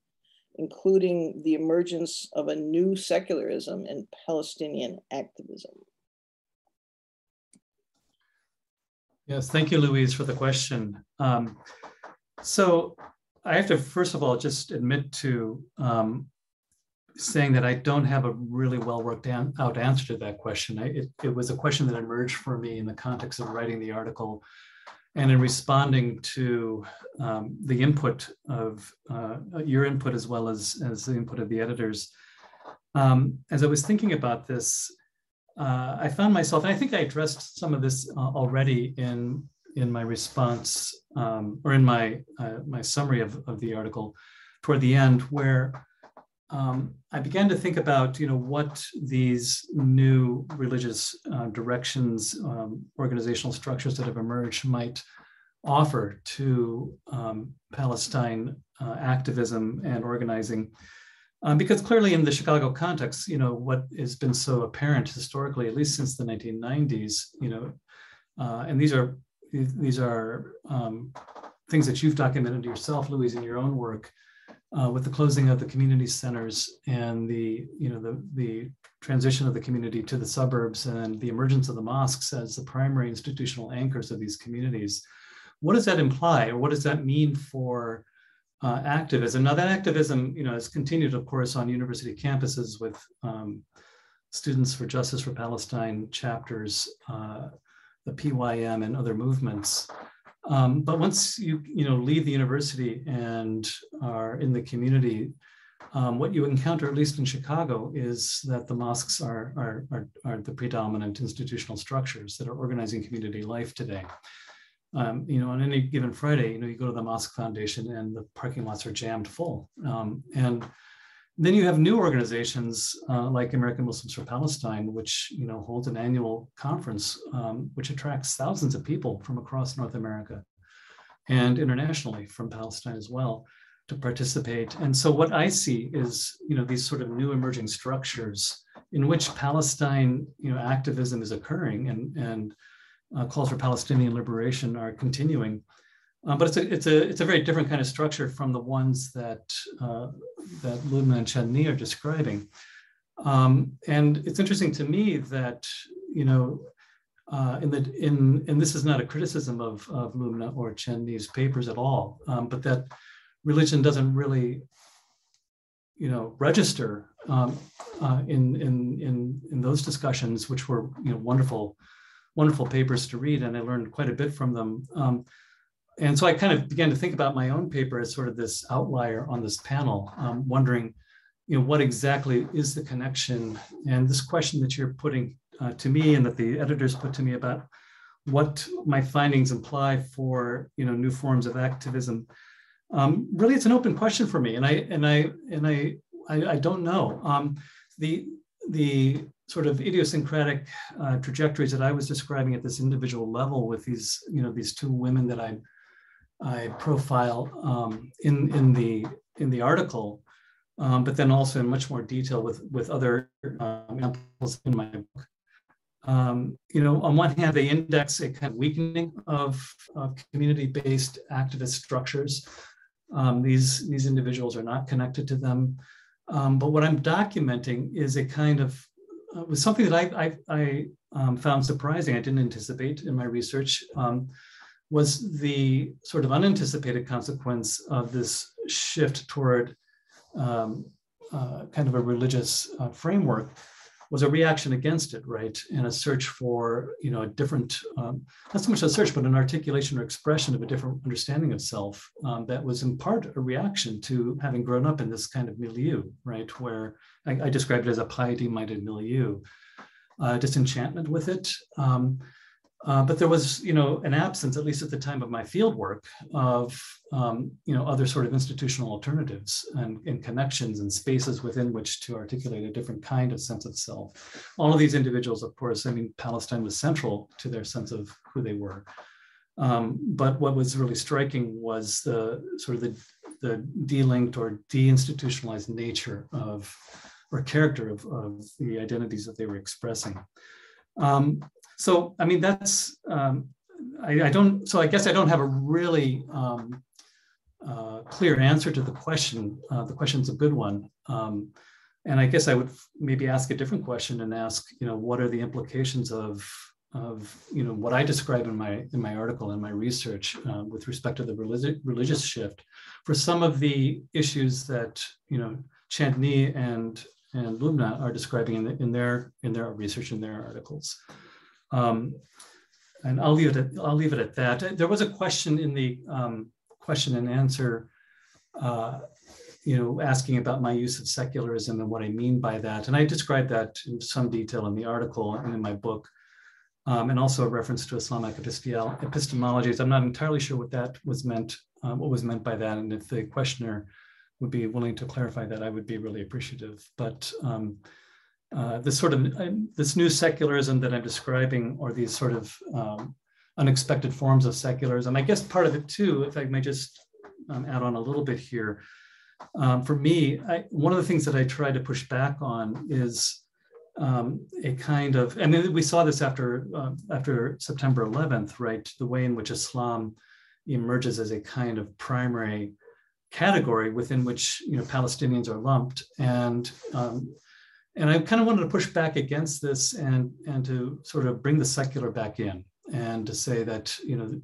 including the emergence of a new secularism and Palestinian activism? Yes, thank you, Louise, for the question. Um, so I have to, first of all, just admit to um, saying that I don't have a really well worked out answer to that question. I, it, it was a question that emerged for me in the context of writing the article and in responding to um, the input of uh, your input as well as, as the input of the editors. Um, as I was thinking about this, uh, I found myself, and I think I addressed some of this uh, already in, in my response um, or in my, uh, my summary of, of the article toward the end, where um, I began to think about, you know, what these new religious uh, directions, um, organizational structures that have emerged might offer to um, Palestine uh, activism and organizing. Um, because clearly in the Chicago context, you know, what has been so apparent historically, at least since the 1990s, you know, uh, and these are these are um, things that you've documented yourself, Louise, in your own work, uh, with the closing of the community centers and the you know the the transition of the community to the suburbs and the emergence of the mosques as the primary institutional anchors of these communities. What does that imply, or what does that mean for uh, activism? Now, that activism, you know, has continued, of course, on university campuses with um, Students for Justice for Palestine chapters, uh, the PYM, and other movements. Um, but once you you know leave the university and are in the community, um, what you encounter, at least in Chicago, is that the mosques are, are, are, are, the predominant institutional structures that are organizing community life today. Um, you know, on any given Friday, you know, you go to the Mosque Foundation and the parking lots are jammed full. Um, and then you have new organizations uh, like American Muslims for Palestine, which you know holds an annual conference um, which attracts thousands of people from across North America and internationally from Palestine as well to participate. And so what I see is you know these sort of new emerging structures in which Palestine you know activism is occurring and and uh, calls for Palestinian liberation are continuing. Uh, but it's a it's a it's a very different kind of structure from the ones that uh, that Loubna and Chandni are describing. Um, and it's interesting to me that you know uh, in the in and this is not a criticism of of Loubna or Chandni's papers at all, um, but that religion doesn't really you know register um, uh, in in in in those discussions, which were you know wonderful wonderful papers to read, and I learned quite a bit from them. Um, and so I kind of began to think about my own paper as sort of this outlier on this panel, um, wondering, you know, what exactly is the connection? And this question that you're putting uh, to me and that the editors put to me about what my findings imply for, you know, new forms of activism. Um, really, it's an open question for me, and I and I and I I, I don't know. Um, the the sort of idiosyncratic uh, trajectories that I was describing at this individual level with these, you know, these two women that I I profile um, in in the in the article, um, but then also in much more detail with with other uh, examples in my book. Um, you know, on one hand, they index a kind of weakening of, of community-based activist structures. Um, these these individuals are not connected to them, um, but what I'm documenting is a kind of uh, was something that I I, I um, found surprising. I didn't anticipate in my research was the sort of unanticipated consequence of this shift toward um, uh, kind of a religious uh, framework was a reaction against it, right? And a search for, you know, a different, um, not so much a search, but an articulation or expression of a different understanding of self um, that was in part a reaction to having grown up in this kind of milieu, right? Where I, I describe it as a piety-minded milieu, uh, disenchantment with it, um, uh, but there was, you know, an absence, at least at the time of my field work, of, um, you know, other sort of institutional alternatives and, and, connections and spaces within which to articulate a different kind of sense of self. All of these individuals, of course, I mean, Palestine was central to their sense of who they were. Um, but what was really striking was the sort of the, the delinked or deinstitutionalized nature of, or character of, of the identities that they were expressing. Um, so, I mean, that's, um, I, I, don't, so I guess I don't have a really um, uh, clear answer to the question. Uh, the question's a good one. Um, and I guess I would maybe ask a different question and ask, you know, what are the implications of, of you know, what I describe in my, in my article and my research uh, with respect to the religi religious shift for some of the issues that, you know, Chandni and and Loubna are describing in, the, in their in their research in their articles. Um, and I'll leave it at, I'll leave it at that. There was a question in the um, question and answer, uh, you know, asking about my use of secularism and what I mean by that. And I described that in some detail in the article and in my book, um, and also a reference to Islamic epistemologies. I'm not entirely sure what that was meant, uh, what was meant by that. And if the questioner would be willing to clarify that, I would be really appreciative. But um, uh, this sort of uh, this new secularism that I'm describing, or these sort of um, unexpected forms of secularism. I guess part of it too, if I may just um, add on a little bit here, um, for me, I, one of the things that I try to push back on is um, a kind of, and we saw this after uh, after September 11th, right? The way in which Islam emerges as a kind of primary category within which you know Palestinians are lumped, and um, and I kind of wanted to push back against this and and to sort of bring the secular back in and to say that you know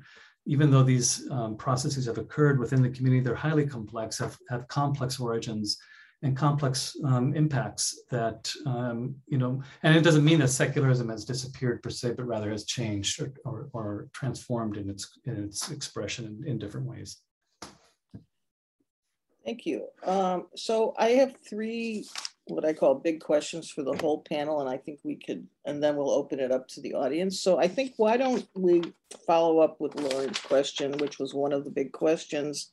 even though these um, processes have occurred within the community, they're highly complex, have, have complex origins and complex um, impacts that, um, you know, and it doesn't mean that secularism has disappeared per se, but rather has changed or, or, or transformed in its, in its expression in, in different ways. Thank you. Um, so I have three what I call big questions for the whole panel, and I think we could, and then we'll open it up to the audience. So I think why don't we follow up with Loren's question, which was one of the big questions.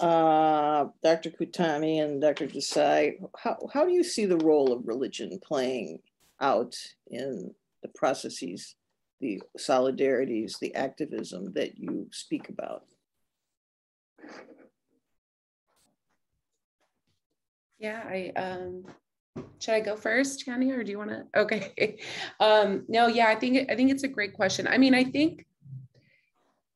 Uh, Dr. Qutami and Dr. Desai, how, how do you see the role of religion playing out in the processes, the solidarities, the activism that you speak about? Yeah, I um should I go first, Yanni, or do you want to? [laughs] Okay. Um, no, yeah, I think I think it's a great question. I mean, I think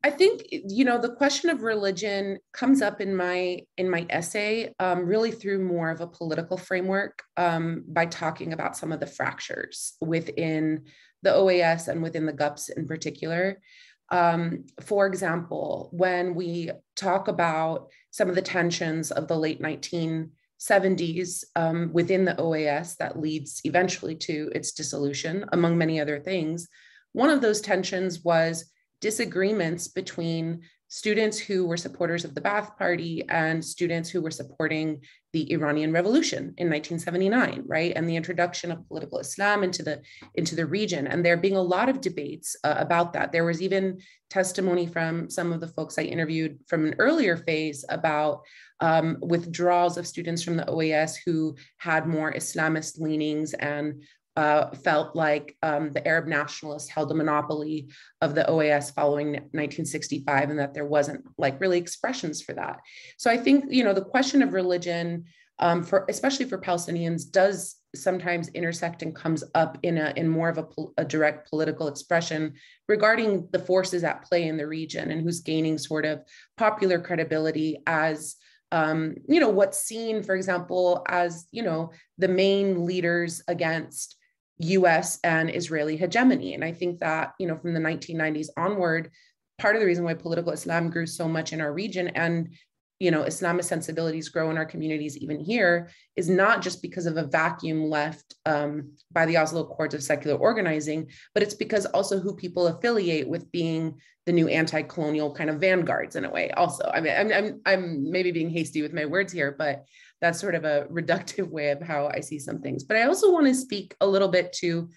I think you know the question of religion comes up in my in my essay um, really through more of a political framework um, by talking about some of the fractures within the OAS and within the GUPS in particular. Um, for example, when we talk about some of the tensions of the late 19 70s um, within the OAS that leads eventually to its dissolution, among many other things. One of those tensions was disagreements between students who were supporters of the Ba'ath Party and students who were supporting the Iranian Revolution in 1979, right? And the introduction of political Islam into the into the region, and there being a lot of debates uh, about that. There was even testimony from some of the folks I interviewed from an earlier phase about um, withdrawals of students from the OAS who had more Islamist leanings and uh, felt like um, the Arab nationalists held a monopoly of the OAS following 1965 and that there wasn't like really expressions for that. So I think, you know, the question of religion um, for especially for Palestinians does sometimes intersect and comes up in a in more of a, a, direct political expression regarding the forces at play in the region and who's gaining sort of popular credibility as um, you know what's seen for example as you know the main leaders against US and Israeli hegemony. And I think that, you know, from the 1990s onward, part of the reason why political Islam grew so much in our region and you know islamic sensibilities grow in our communities even here is not just because of a vacuum left um, by the Oslo Accords of secular organizing, but it's because also who people affiliate with being the new anti-colonial kind of vanguards in a way. Also, I mean, I'm I'm, I'm maybe being hasty with my words here, but that's sort of a reductive way of how I see some things. But I also want to speak a little bit to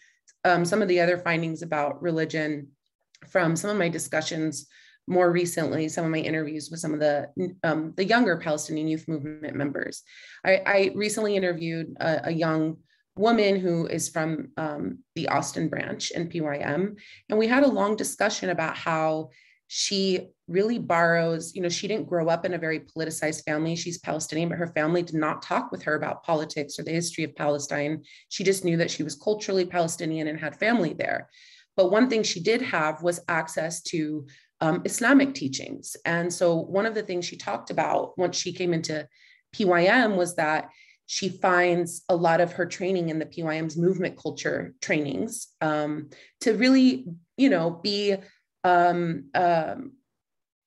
um, some of the other findings about religion from some of my discussions more recently, some of my interviews with some of the um, the younger Palestinian Youth Movement members. I, I recently interviewed a, a, young woman who is from um, the Austin branch in PYM, and we had a long discussion about how she really borrows, you know, she didn't grow up in a very politicized family. She's Palestinian, but her family did not talk with her about politics or the history of Palestine. She just knew that she was culturally Palestinian and had family there. But one thing she did have was access to um, Islamic teachings. And so one of the things she talked about once she came into PYM was that she finds a lot of her training in the PYM's movement culture trainings um, to really, you know, be um, um,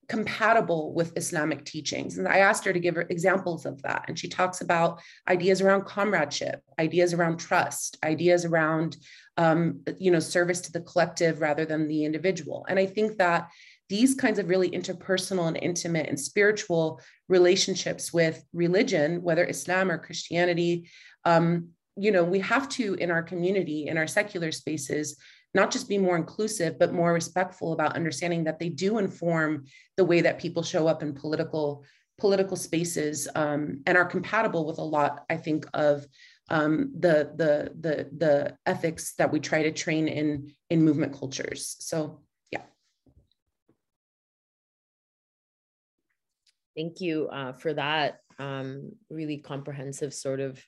compatible with Islamic teachings. And I asked her to give her examples of that. And she talks about ideas around comradeship, ideas around trust, ideas around, um, you know, service to the collective rather than the individual. And I think that these kinds of really interpersonal and intimate and spiritual relationships with religion, whether Islam or Christianity, um, you know, we have to in our community, in our secular spaces, not just be more inclusive, but more respectful about understanding that they do inform the way that people show up in political political spaces um, and are compatible with a lot, I think, of um, the the the the ethics that we try to train in in movement cultures. So Thank you uh, for that um, really comprehensive sort of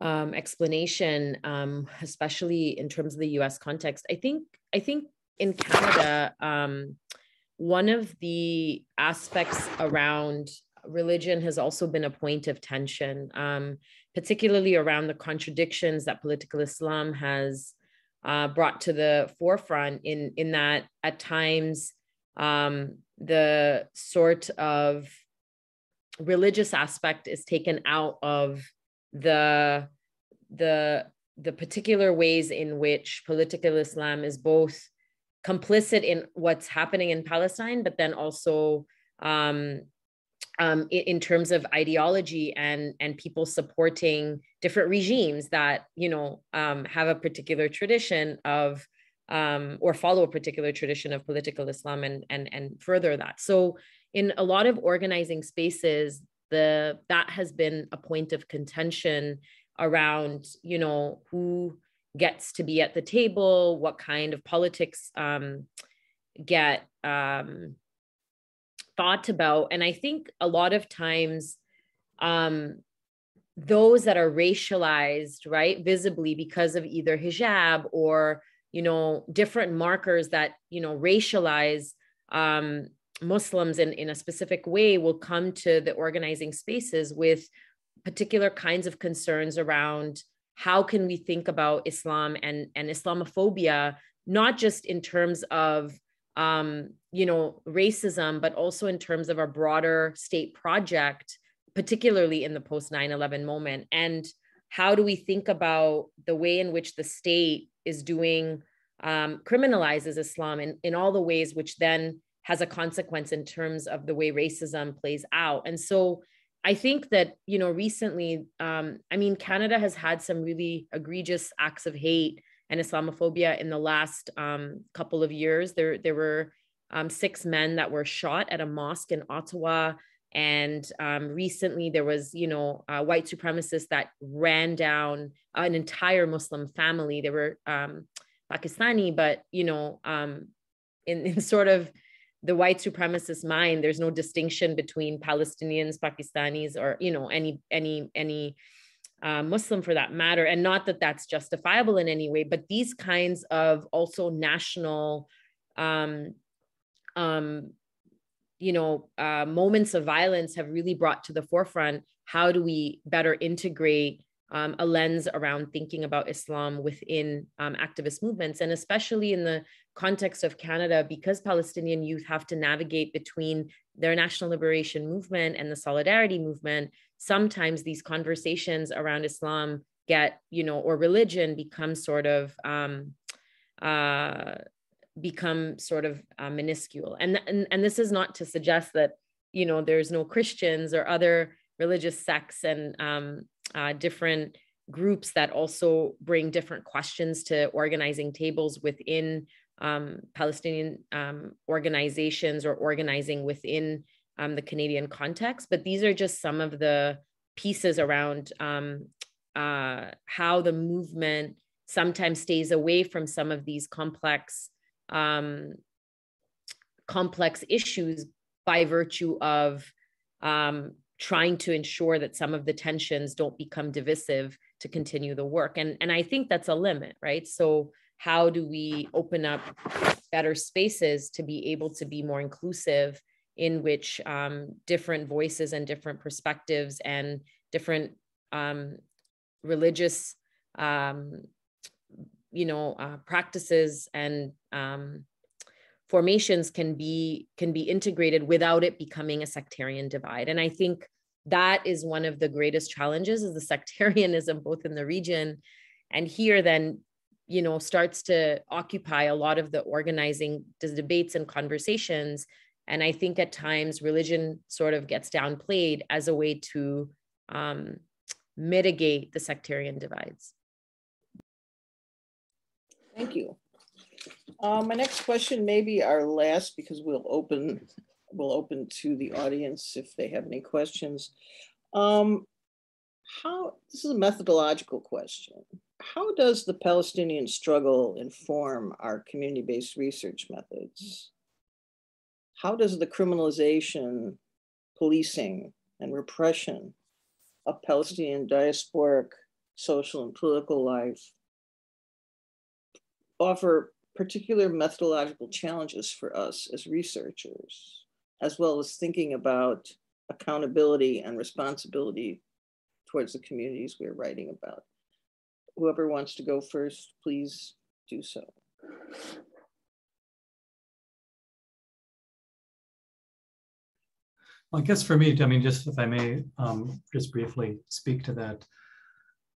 um, explanation, um, especially in terms of the U.S. context. I think I think in Canada, um, one of the aspects around religion has also been a point of tension, um, particularly around the contradictions that political Islam has uh, brought to the forefront. In in that, at times, um, the sort of religious aspect is taken out of the the the particular ways in which political Islam is both complicit in what's happening in Palestine, but then also um, um, in, terms of ideology and and people supporting different regimes that you know um, have a particular tradition of um, or follow a particular tradition of political Islam and and and further that. So in a lot of organizing spaces, the that has been a point of contention around you know who gets to be at the table, what kind of politics um, get um, thought about. And I think a lot of times, um, those that are racialized, right, visibly because of either hijab or, you know, different markers that, you know, racialize um, Muslims in, in a specific way will come to the organizing spaces with particular kinds of concerns around how can we think about Islam and, and Islamophobia, not just in terms of um, you know racism, but also in terms of our broader state project, particularly in the post 9/11 moment. And how do we think about the way in which the state is doing um, criminalizes Islam in, in all the ways which then has a consequence in terms of the way racism plays out. And so I think that, you know, recently, um, I mean, Canada has had some really egregious acts of hate and Islamophobia in the last um, couple of years. There, there were um, six men that were shot at a mosque in Ottawa. And um, recently, there was, you know, a white supremacists that ran down an entire Muslim family. They were um, Pakistani, but, you know, um, in, in sort of the white supremacist mind there's no distinction between palestinians pakistanis or you know any any any uh, muslim for that matter and not that that's justifiable in any way but these kinds of also national um, um, you know uh, moments of violence have really brought to the forefront how do we better integrate um, a lens around thinking about Islam within um, activist movements, and especially in the context of Canada, because Palestinian youth have to navigate between their national liberation movement and the solidarity movement. Sometimes these conversations around Islam get, you know, or religion become sort of um, uh, become sort of uh, minuscule. And, and and this is not to suggest that you know there's no Christians or other religious sects and um, uh, different groups that also bring different questions to organizing tables within um, Palestinian um, organizations or organizing within um, the Canadian context. But these are just some of the pieces around um, uh, how the movement sometimes stays away from some of these complex um, complex issues by virtue of um, trying to ensure that some of the tensions don't become divisive to continue the work. And and i think that's a limit right? So how do we open up better spaces to be able to be more inclusive in which um, different voices and different perspectives and different um, religious um, you know uh, practices and um, formations can be can be integrated without it becoming a sectarian divide. And i think that is one of the greatest challenges is the sectarianism both in the region and here then you know starts to occupy a lot of the organizing debates and conversations. And i think at times religion sort of gets downplayed as a way to um, mitigate the sectarian divides thank you um, my next question may be our last because we'll open we'll open to the audience if they have any questions. Um, how this is a methodological question. How does the Palestinian struggle inform our community-based research methods? How does the criminalization, policing, and repression of Palestinian diasporic social and political life offer particular methodological challenges for us as researchers, as well as thinking about accountability and responsibility towards the communities we're writing about. Whoever wants to go first, please do so. Well, I guess for me, I mean, just if I may um, just briefly speak to that,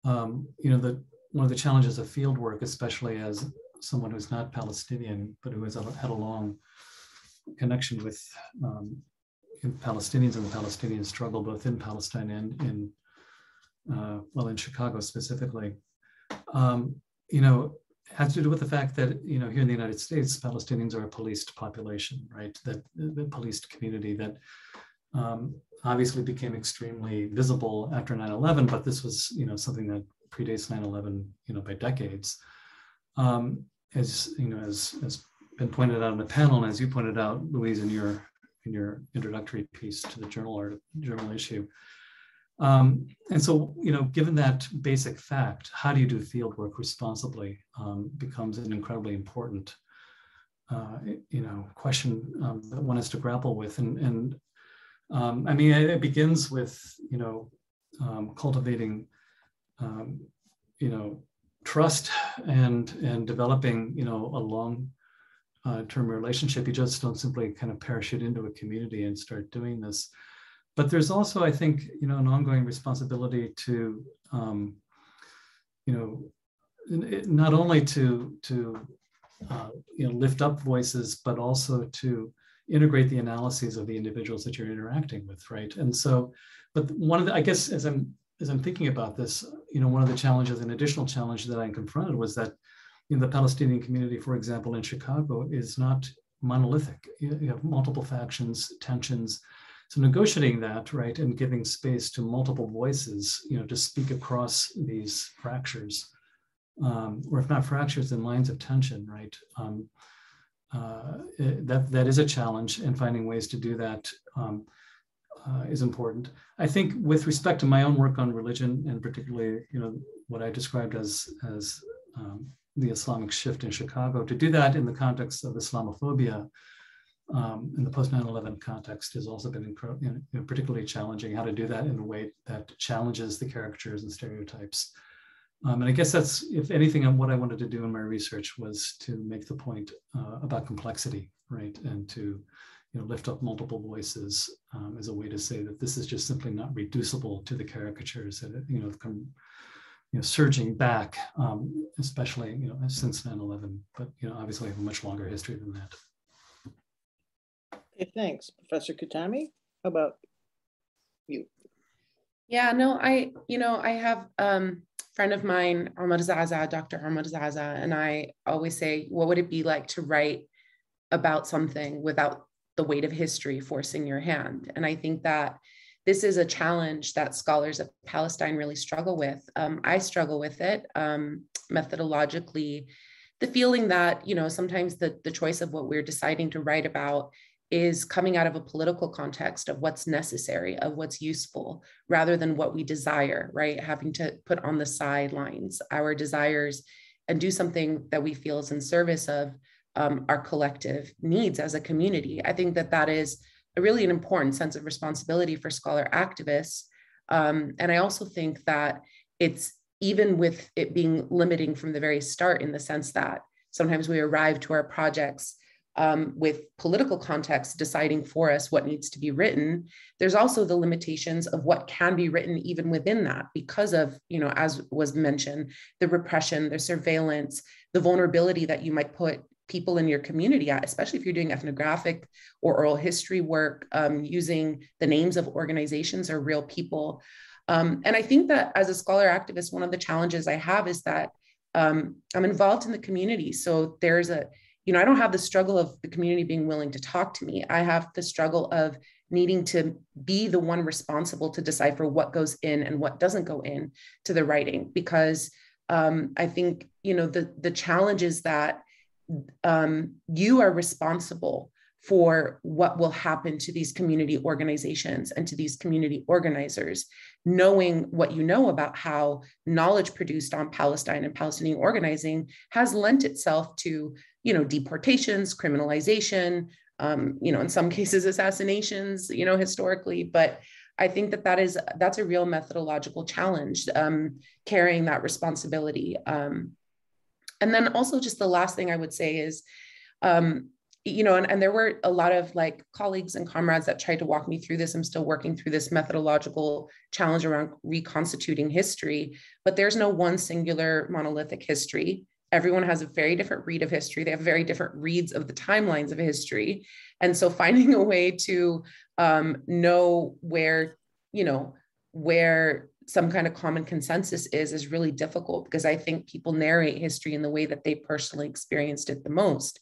um, you know, the, one of the challenges of field work, especially as someone who's not Palestinian, but who has had a long connection with um, Palestinians and the Palestinian struggle, both in Palestine and in, uh, well, in Chicago specifically. Um, you know, has to do with the fact that, you know, here in the United States, Palestinians are a policed population, right? That the policed community that um, obviously became extremely visible after 9-11, but this was, you know, something that predates 9-11, you know, by decades. Um, as you know, as has been pointed out in the panel, and as you pointed out, Louise, in your in your introductory piece to the journal art journal issue. Um, and so, you know, given that basic fact, how do you do field work responsibly um, becomes an incredibly important, uh, you know, question um, that one has to grapple with. And, and um, I mean, it, begins with, you know, um, cultivating, um, you know, trust and and developing you know a long uh, term relationship. You just don't simply kind of parachute into a community and start doing this. But there's also i think you know an ongoing responsibility to um, you know not only to to uh, you know lift up voices but also to integrate the analyses of the individuals that you're interacting with right? And so but one of the i guess as i'm as I'm thinking about this, you know, one of the challenges, an additional challenge that I confronted was that in the Palestinian community, for example, in Chicago, is not monolithic. You have multiple factions, tensions. So negotiating that, right, and giving space to multiple voices, you know, to speak across these fractures, um, or if not fractures, then lines of tension, right? Um, uh, that that is a challenge, and finding ways to do that. Um, uh, is important. I think with respect to my own work on religion and particularly, you know, what I described as, as um, the Islamic shift in Chicago, to do that in the context of Islamophobia um, in the post 9/11 context has also been you know, particularly challenging. How to do that in a way that challenges the caricatures and stereotypes. Um, and I guess that's, if anything, what I wanted to do in my research was to make the point uh, about complexity, right, and to you know, lift up multiple voices um, as a way to say that this is just simply not reducible to the caricatures that you know come you know surging back, um, especially you know since 9/11. But you know, obviously, have a much longer history than that. Okay, thanks, Professor Qutami. How about you? Yeah, no, I you know I have um, friend of mine, Ahmad Zaza, Dr. Ahmad Zaza, and I always say, what would it be like to write about something without the weight of history forcing your hand. And I think that this is a challenge that scholars of Palestine really struggle with. Um, I struggle with it um, methodologically. The feeling that, you know, sometimes the, the choice of what we're deciding to write about is coming out of a political context of what's necessary, of what's useful, rather than what we desire, right? Having to put on the sidelines our desires and do something that we feel is in service of um, our collective needs as a community. I think that that is a really an important sense of responsibility for scholar activists. Um, and I also think that it's even with it being limiting from the very start in the sense that sometimes we arrive to our projects um, with political context deciding for us what needs to be written there's also the limitations of what can be written even within that because of you know as was mentioned the repression the surveillance the vulnerability that you might put people in your community at, especially if you're doing ethnographic or oral history work, um, using the names of organizations or real people. Um, and I think that as a scholar activist, one of the challenges I have is that um, I'm involved in the community. So there's a, you know, I don't have the struggle of the community being willing to talk to me. I have the struggle of needing to be the one responsible to decipher what goes in and what doesn't go in to the writing because um, I think you know the the challenges that um, you are responsible for what will happen to these community organizations and to these community organizers, knowing what you know about how knowledge produced on Palestine and Palestinian organizing has lent itself to, you know, deportations, criminalization, um, you know, in some [laughs] cases assassinations, you know, historically. But I think that that is that's a real methodological challenge, um, carrying that responsibility. Um, and then also, just the last thing I would say is, um, you know, and, and there were a lot of like colleagues and comrades that tried to walk me through this. I'm still working through this methodological challenge around reconstituting history, but there's no one singular monolithic history. Everyone has a very different read of history. They have very different reads of the timelines of history. And so [laughs] finding a way to um, know where, you know, where some kind of common consensus is is really difficult because I think people narrate history in the way that they personally experienced it the most.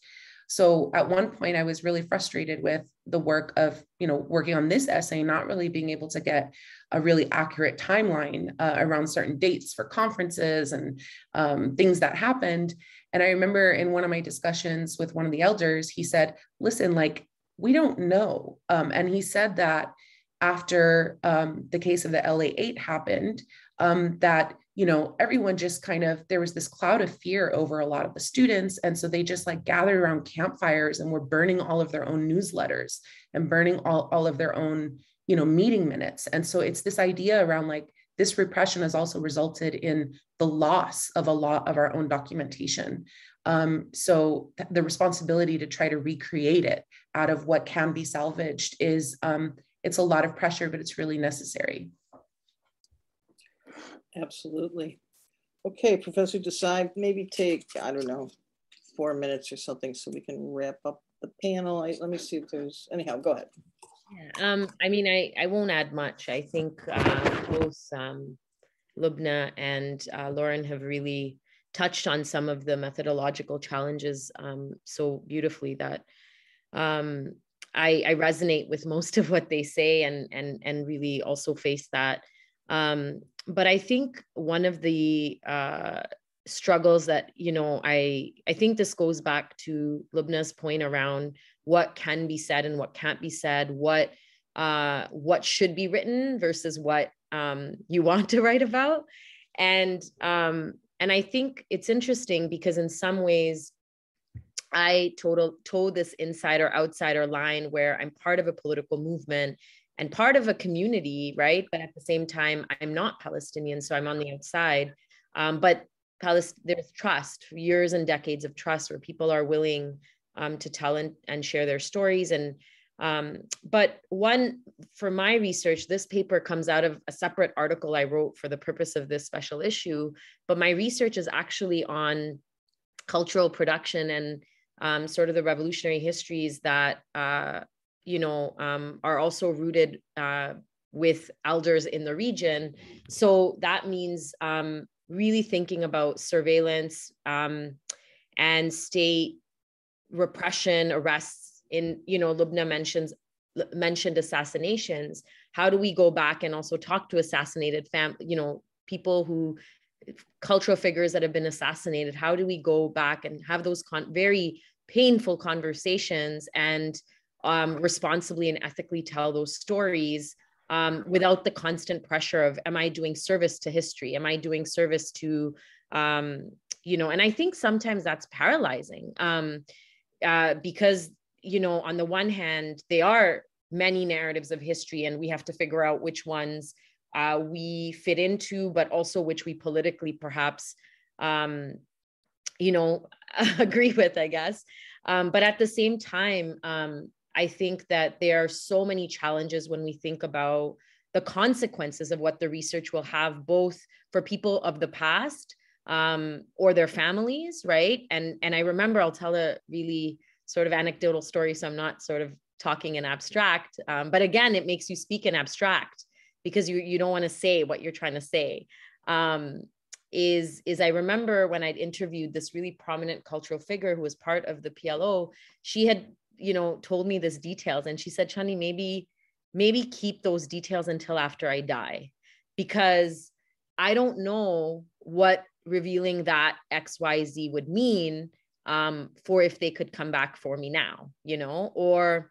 So at one point, I was really frustrated with the work of, you know, working on this essay, not really being able to get a really accurate timeline uh, around certain dates for conferences and um, things that happened. And I remember in one of my discussions with one of the elders, he said, listen, like, we don't know. Um, and he said that after um, the case of the LA 8 happened, um, that you know, everyone just kind of, there was this cloud of fear over a lot of the students. And so they just like gathered around campfires and were burning all of their own newsletters and burning all, all of their own, you know, meeting minutes. And so it's this idea around like this repression has also resulted in the loss of a lot of our own documentation. Um, so the responsibility to try to recreate it out of what can be salvaged is, um, it's a lot of pressure, but it's really necessary. Absolutely. Okay, Professor Desai, maybe take, I don't know, four minutes or something so we can wrap up the panel. I, let me see if there's, anyhow, go ahead. Yeah, um, I mean, I, I won't add much. I think uh, both um, Loubna and uh, Loren have really touched on some of the methodological challenges um, so beautifully that um, I, I resonate with most of what they say and, and, and really also face that. Um, but I think one of the uh, struggles that you know I I think this goes back to Loubna's point around what can be said and what can't be said, what uh, what should be written versus what um, you [laughs] want to write about, and um, and I think it's interesting because in some ways I total told this insider outsider line where I'm part of a political movement and part of a community, right? But at the same time, I'm not Palestinian, so I'm on the outside. Um, but Palest- there's trust, years and decades of trust, where people are willing um, to tell and, and share their stories. And um, but one for my research, this paper comes out of a separate article I wrote for the purpose of this special issue. But my research is actually on cultural production and um, sort of the revolutionary histories that uh, you know, um, are also rooted uh, with elders in the region. So that means um, really thinking about surveillance um, and state repression, arrests. In you know, Loubna mentions mentioned assassinations. How do we go back and also talk to assassinated fam, you know, people who cultural figures that have been assassinated? How do we go back and have those con- very painful conversations and um, responsibly and ethically tell those stories um, without the constant pressure of am i doing service to history am i doing service to um, you know and i think sometimes that's paralyzing um, uh, because you know on the one hand they are many narratives of history and we have to figure out which ones uh, we fit into but also which we politically perhaps um, you know [laughs] agree with i guess um, but at the same time um, I think that there are so many challenges when we think about the consequences of what the research will have, both for people of the past um, or their families, right? And and I remember I'll tell a really sort of anecdotal story, so I'm not sort of talking in abstract, um, but again, it makes you speak in abstract because you you don't want to say what you're trying to say. Um, is is I remember when I'd interviewed this really prominent cultural figure who was part of the PLO, she had you know, told me this details. And she said, Chani, maybe, maybe keep those details until after I die, because I don't know what revealing that XYZ would mean um, for if they could come back for me now, you know, or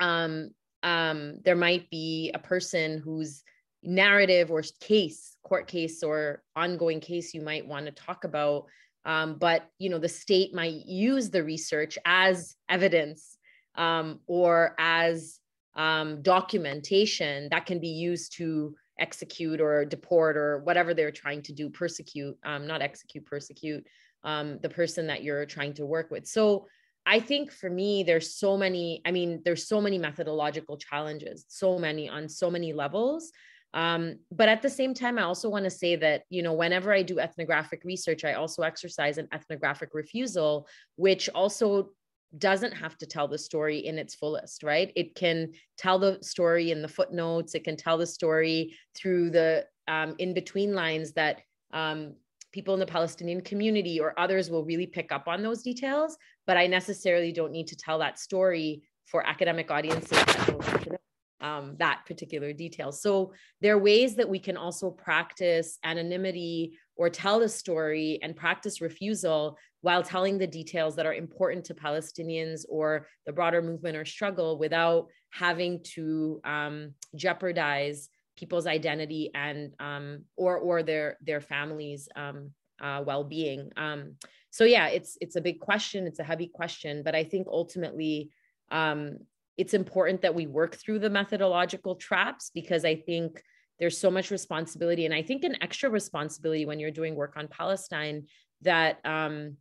um, um, there might be a person whose narrative or case, court case or ongoing case you might want to talk about. Um, but you know, the state might use the research as evidence um, or as um, documentation that can be used to execute or deport or whatever they're trying to do, persecute, um, not execute, persecute um, the person that you're trying to work with. So I think for me, there's so many, I mean, there's so many methodological challenges, so many on so many levels. Um, but at the same time, I also want to say that, you know, whenever I do ethnographic research, I also exercise an ethnographic refusal, which also doesn't have to tell the story in its fullest, right? It can tell the story in the footnotes, it can tell the story through the um, in between lines that um, people in the Palestinian community or others will really pick up on those details, but I necessarily don't need to tell that story for academic audiences that don't know um, that particular detail. So there are ways that we can also practice anonymity or tell the story and practice refusal while telling the details that are important to Palestinians or the broader movement or struggle without having to um, jeopardize people's identity and um, or or their their families um, uh, well-being um, so yeah it's it's a big question. It's a heavy question but i think ultimately um, it's important that we work through the methodological traps because i think there's so much responsibility and i think an extra responsibility when you're doing work on palestine that um,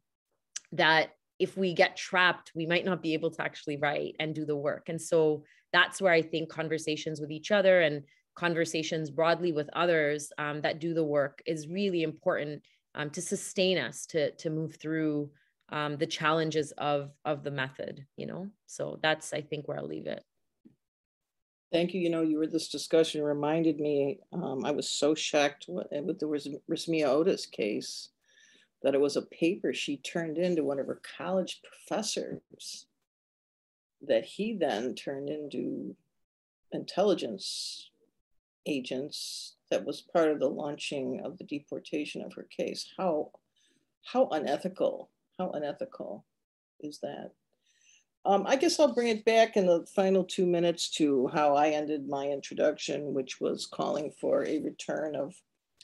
that if we get trapped we might not be able to actually write and do the work. And so that's where i think conversations with each other and conversations broadly with others um, that do the work is really important um, to sustain us to to move through um, the challenges of of the method you know? So that's i think where i'll leave it. Thank you. You know you were this discussion reminded me um, i was so shocked with the Rasmea Odeh case that it was a paper she turned into one of her college professors that he then turned into intelligence agents that was part of the launching of the deportation of her case. How, how unethical, how unethical is that? Um, I guess I'll bring it back in the final two minutes to how I ended my introduction, which was calling for a return of,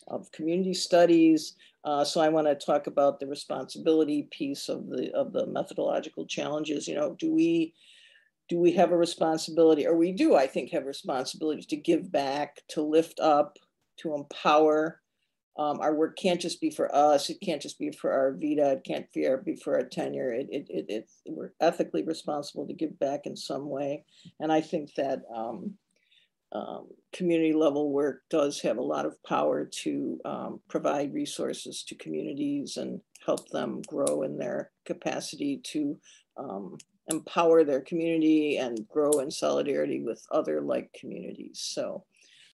of community studies. Uh, so I want to talk about the responsibility piece of the of the methodological challenges. You know, do we do we have a responsibility, or we do, I think, have responsibilities to give back, to lift up, to empower. Um, our work can't just be for us. It can't just be for our vita. It can't be for our tenure. It, it, it, it, we're ethically responsible to give back in some way. And I think that um, um, community level work does have a lot of power to um, provide resources to communities and help them grow in their capacity to um, empower their community and grow in solidarity with other like communities. So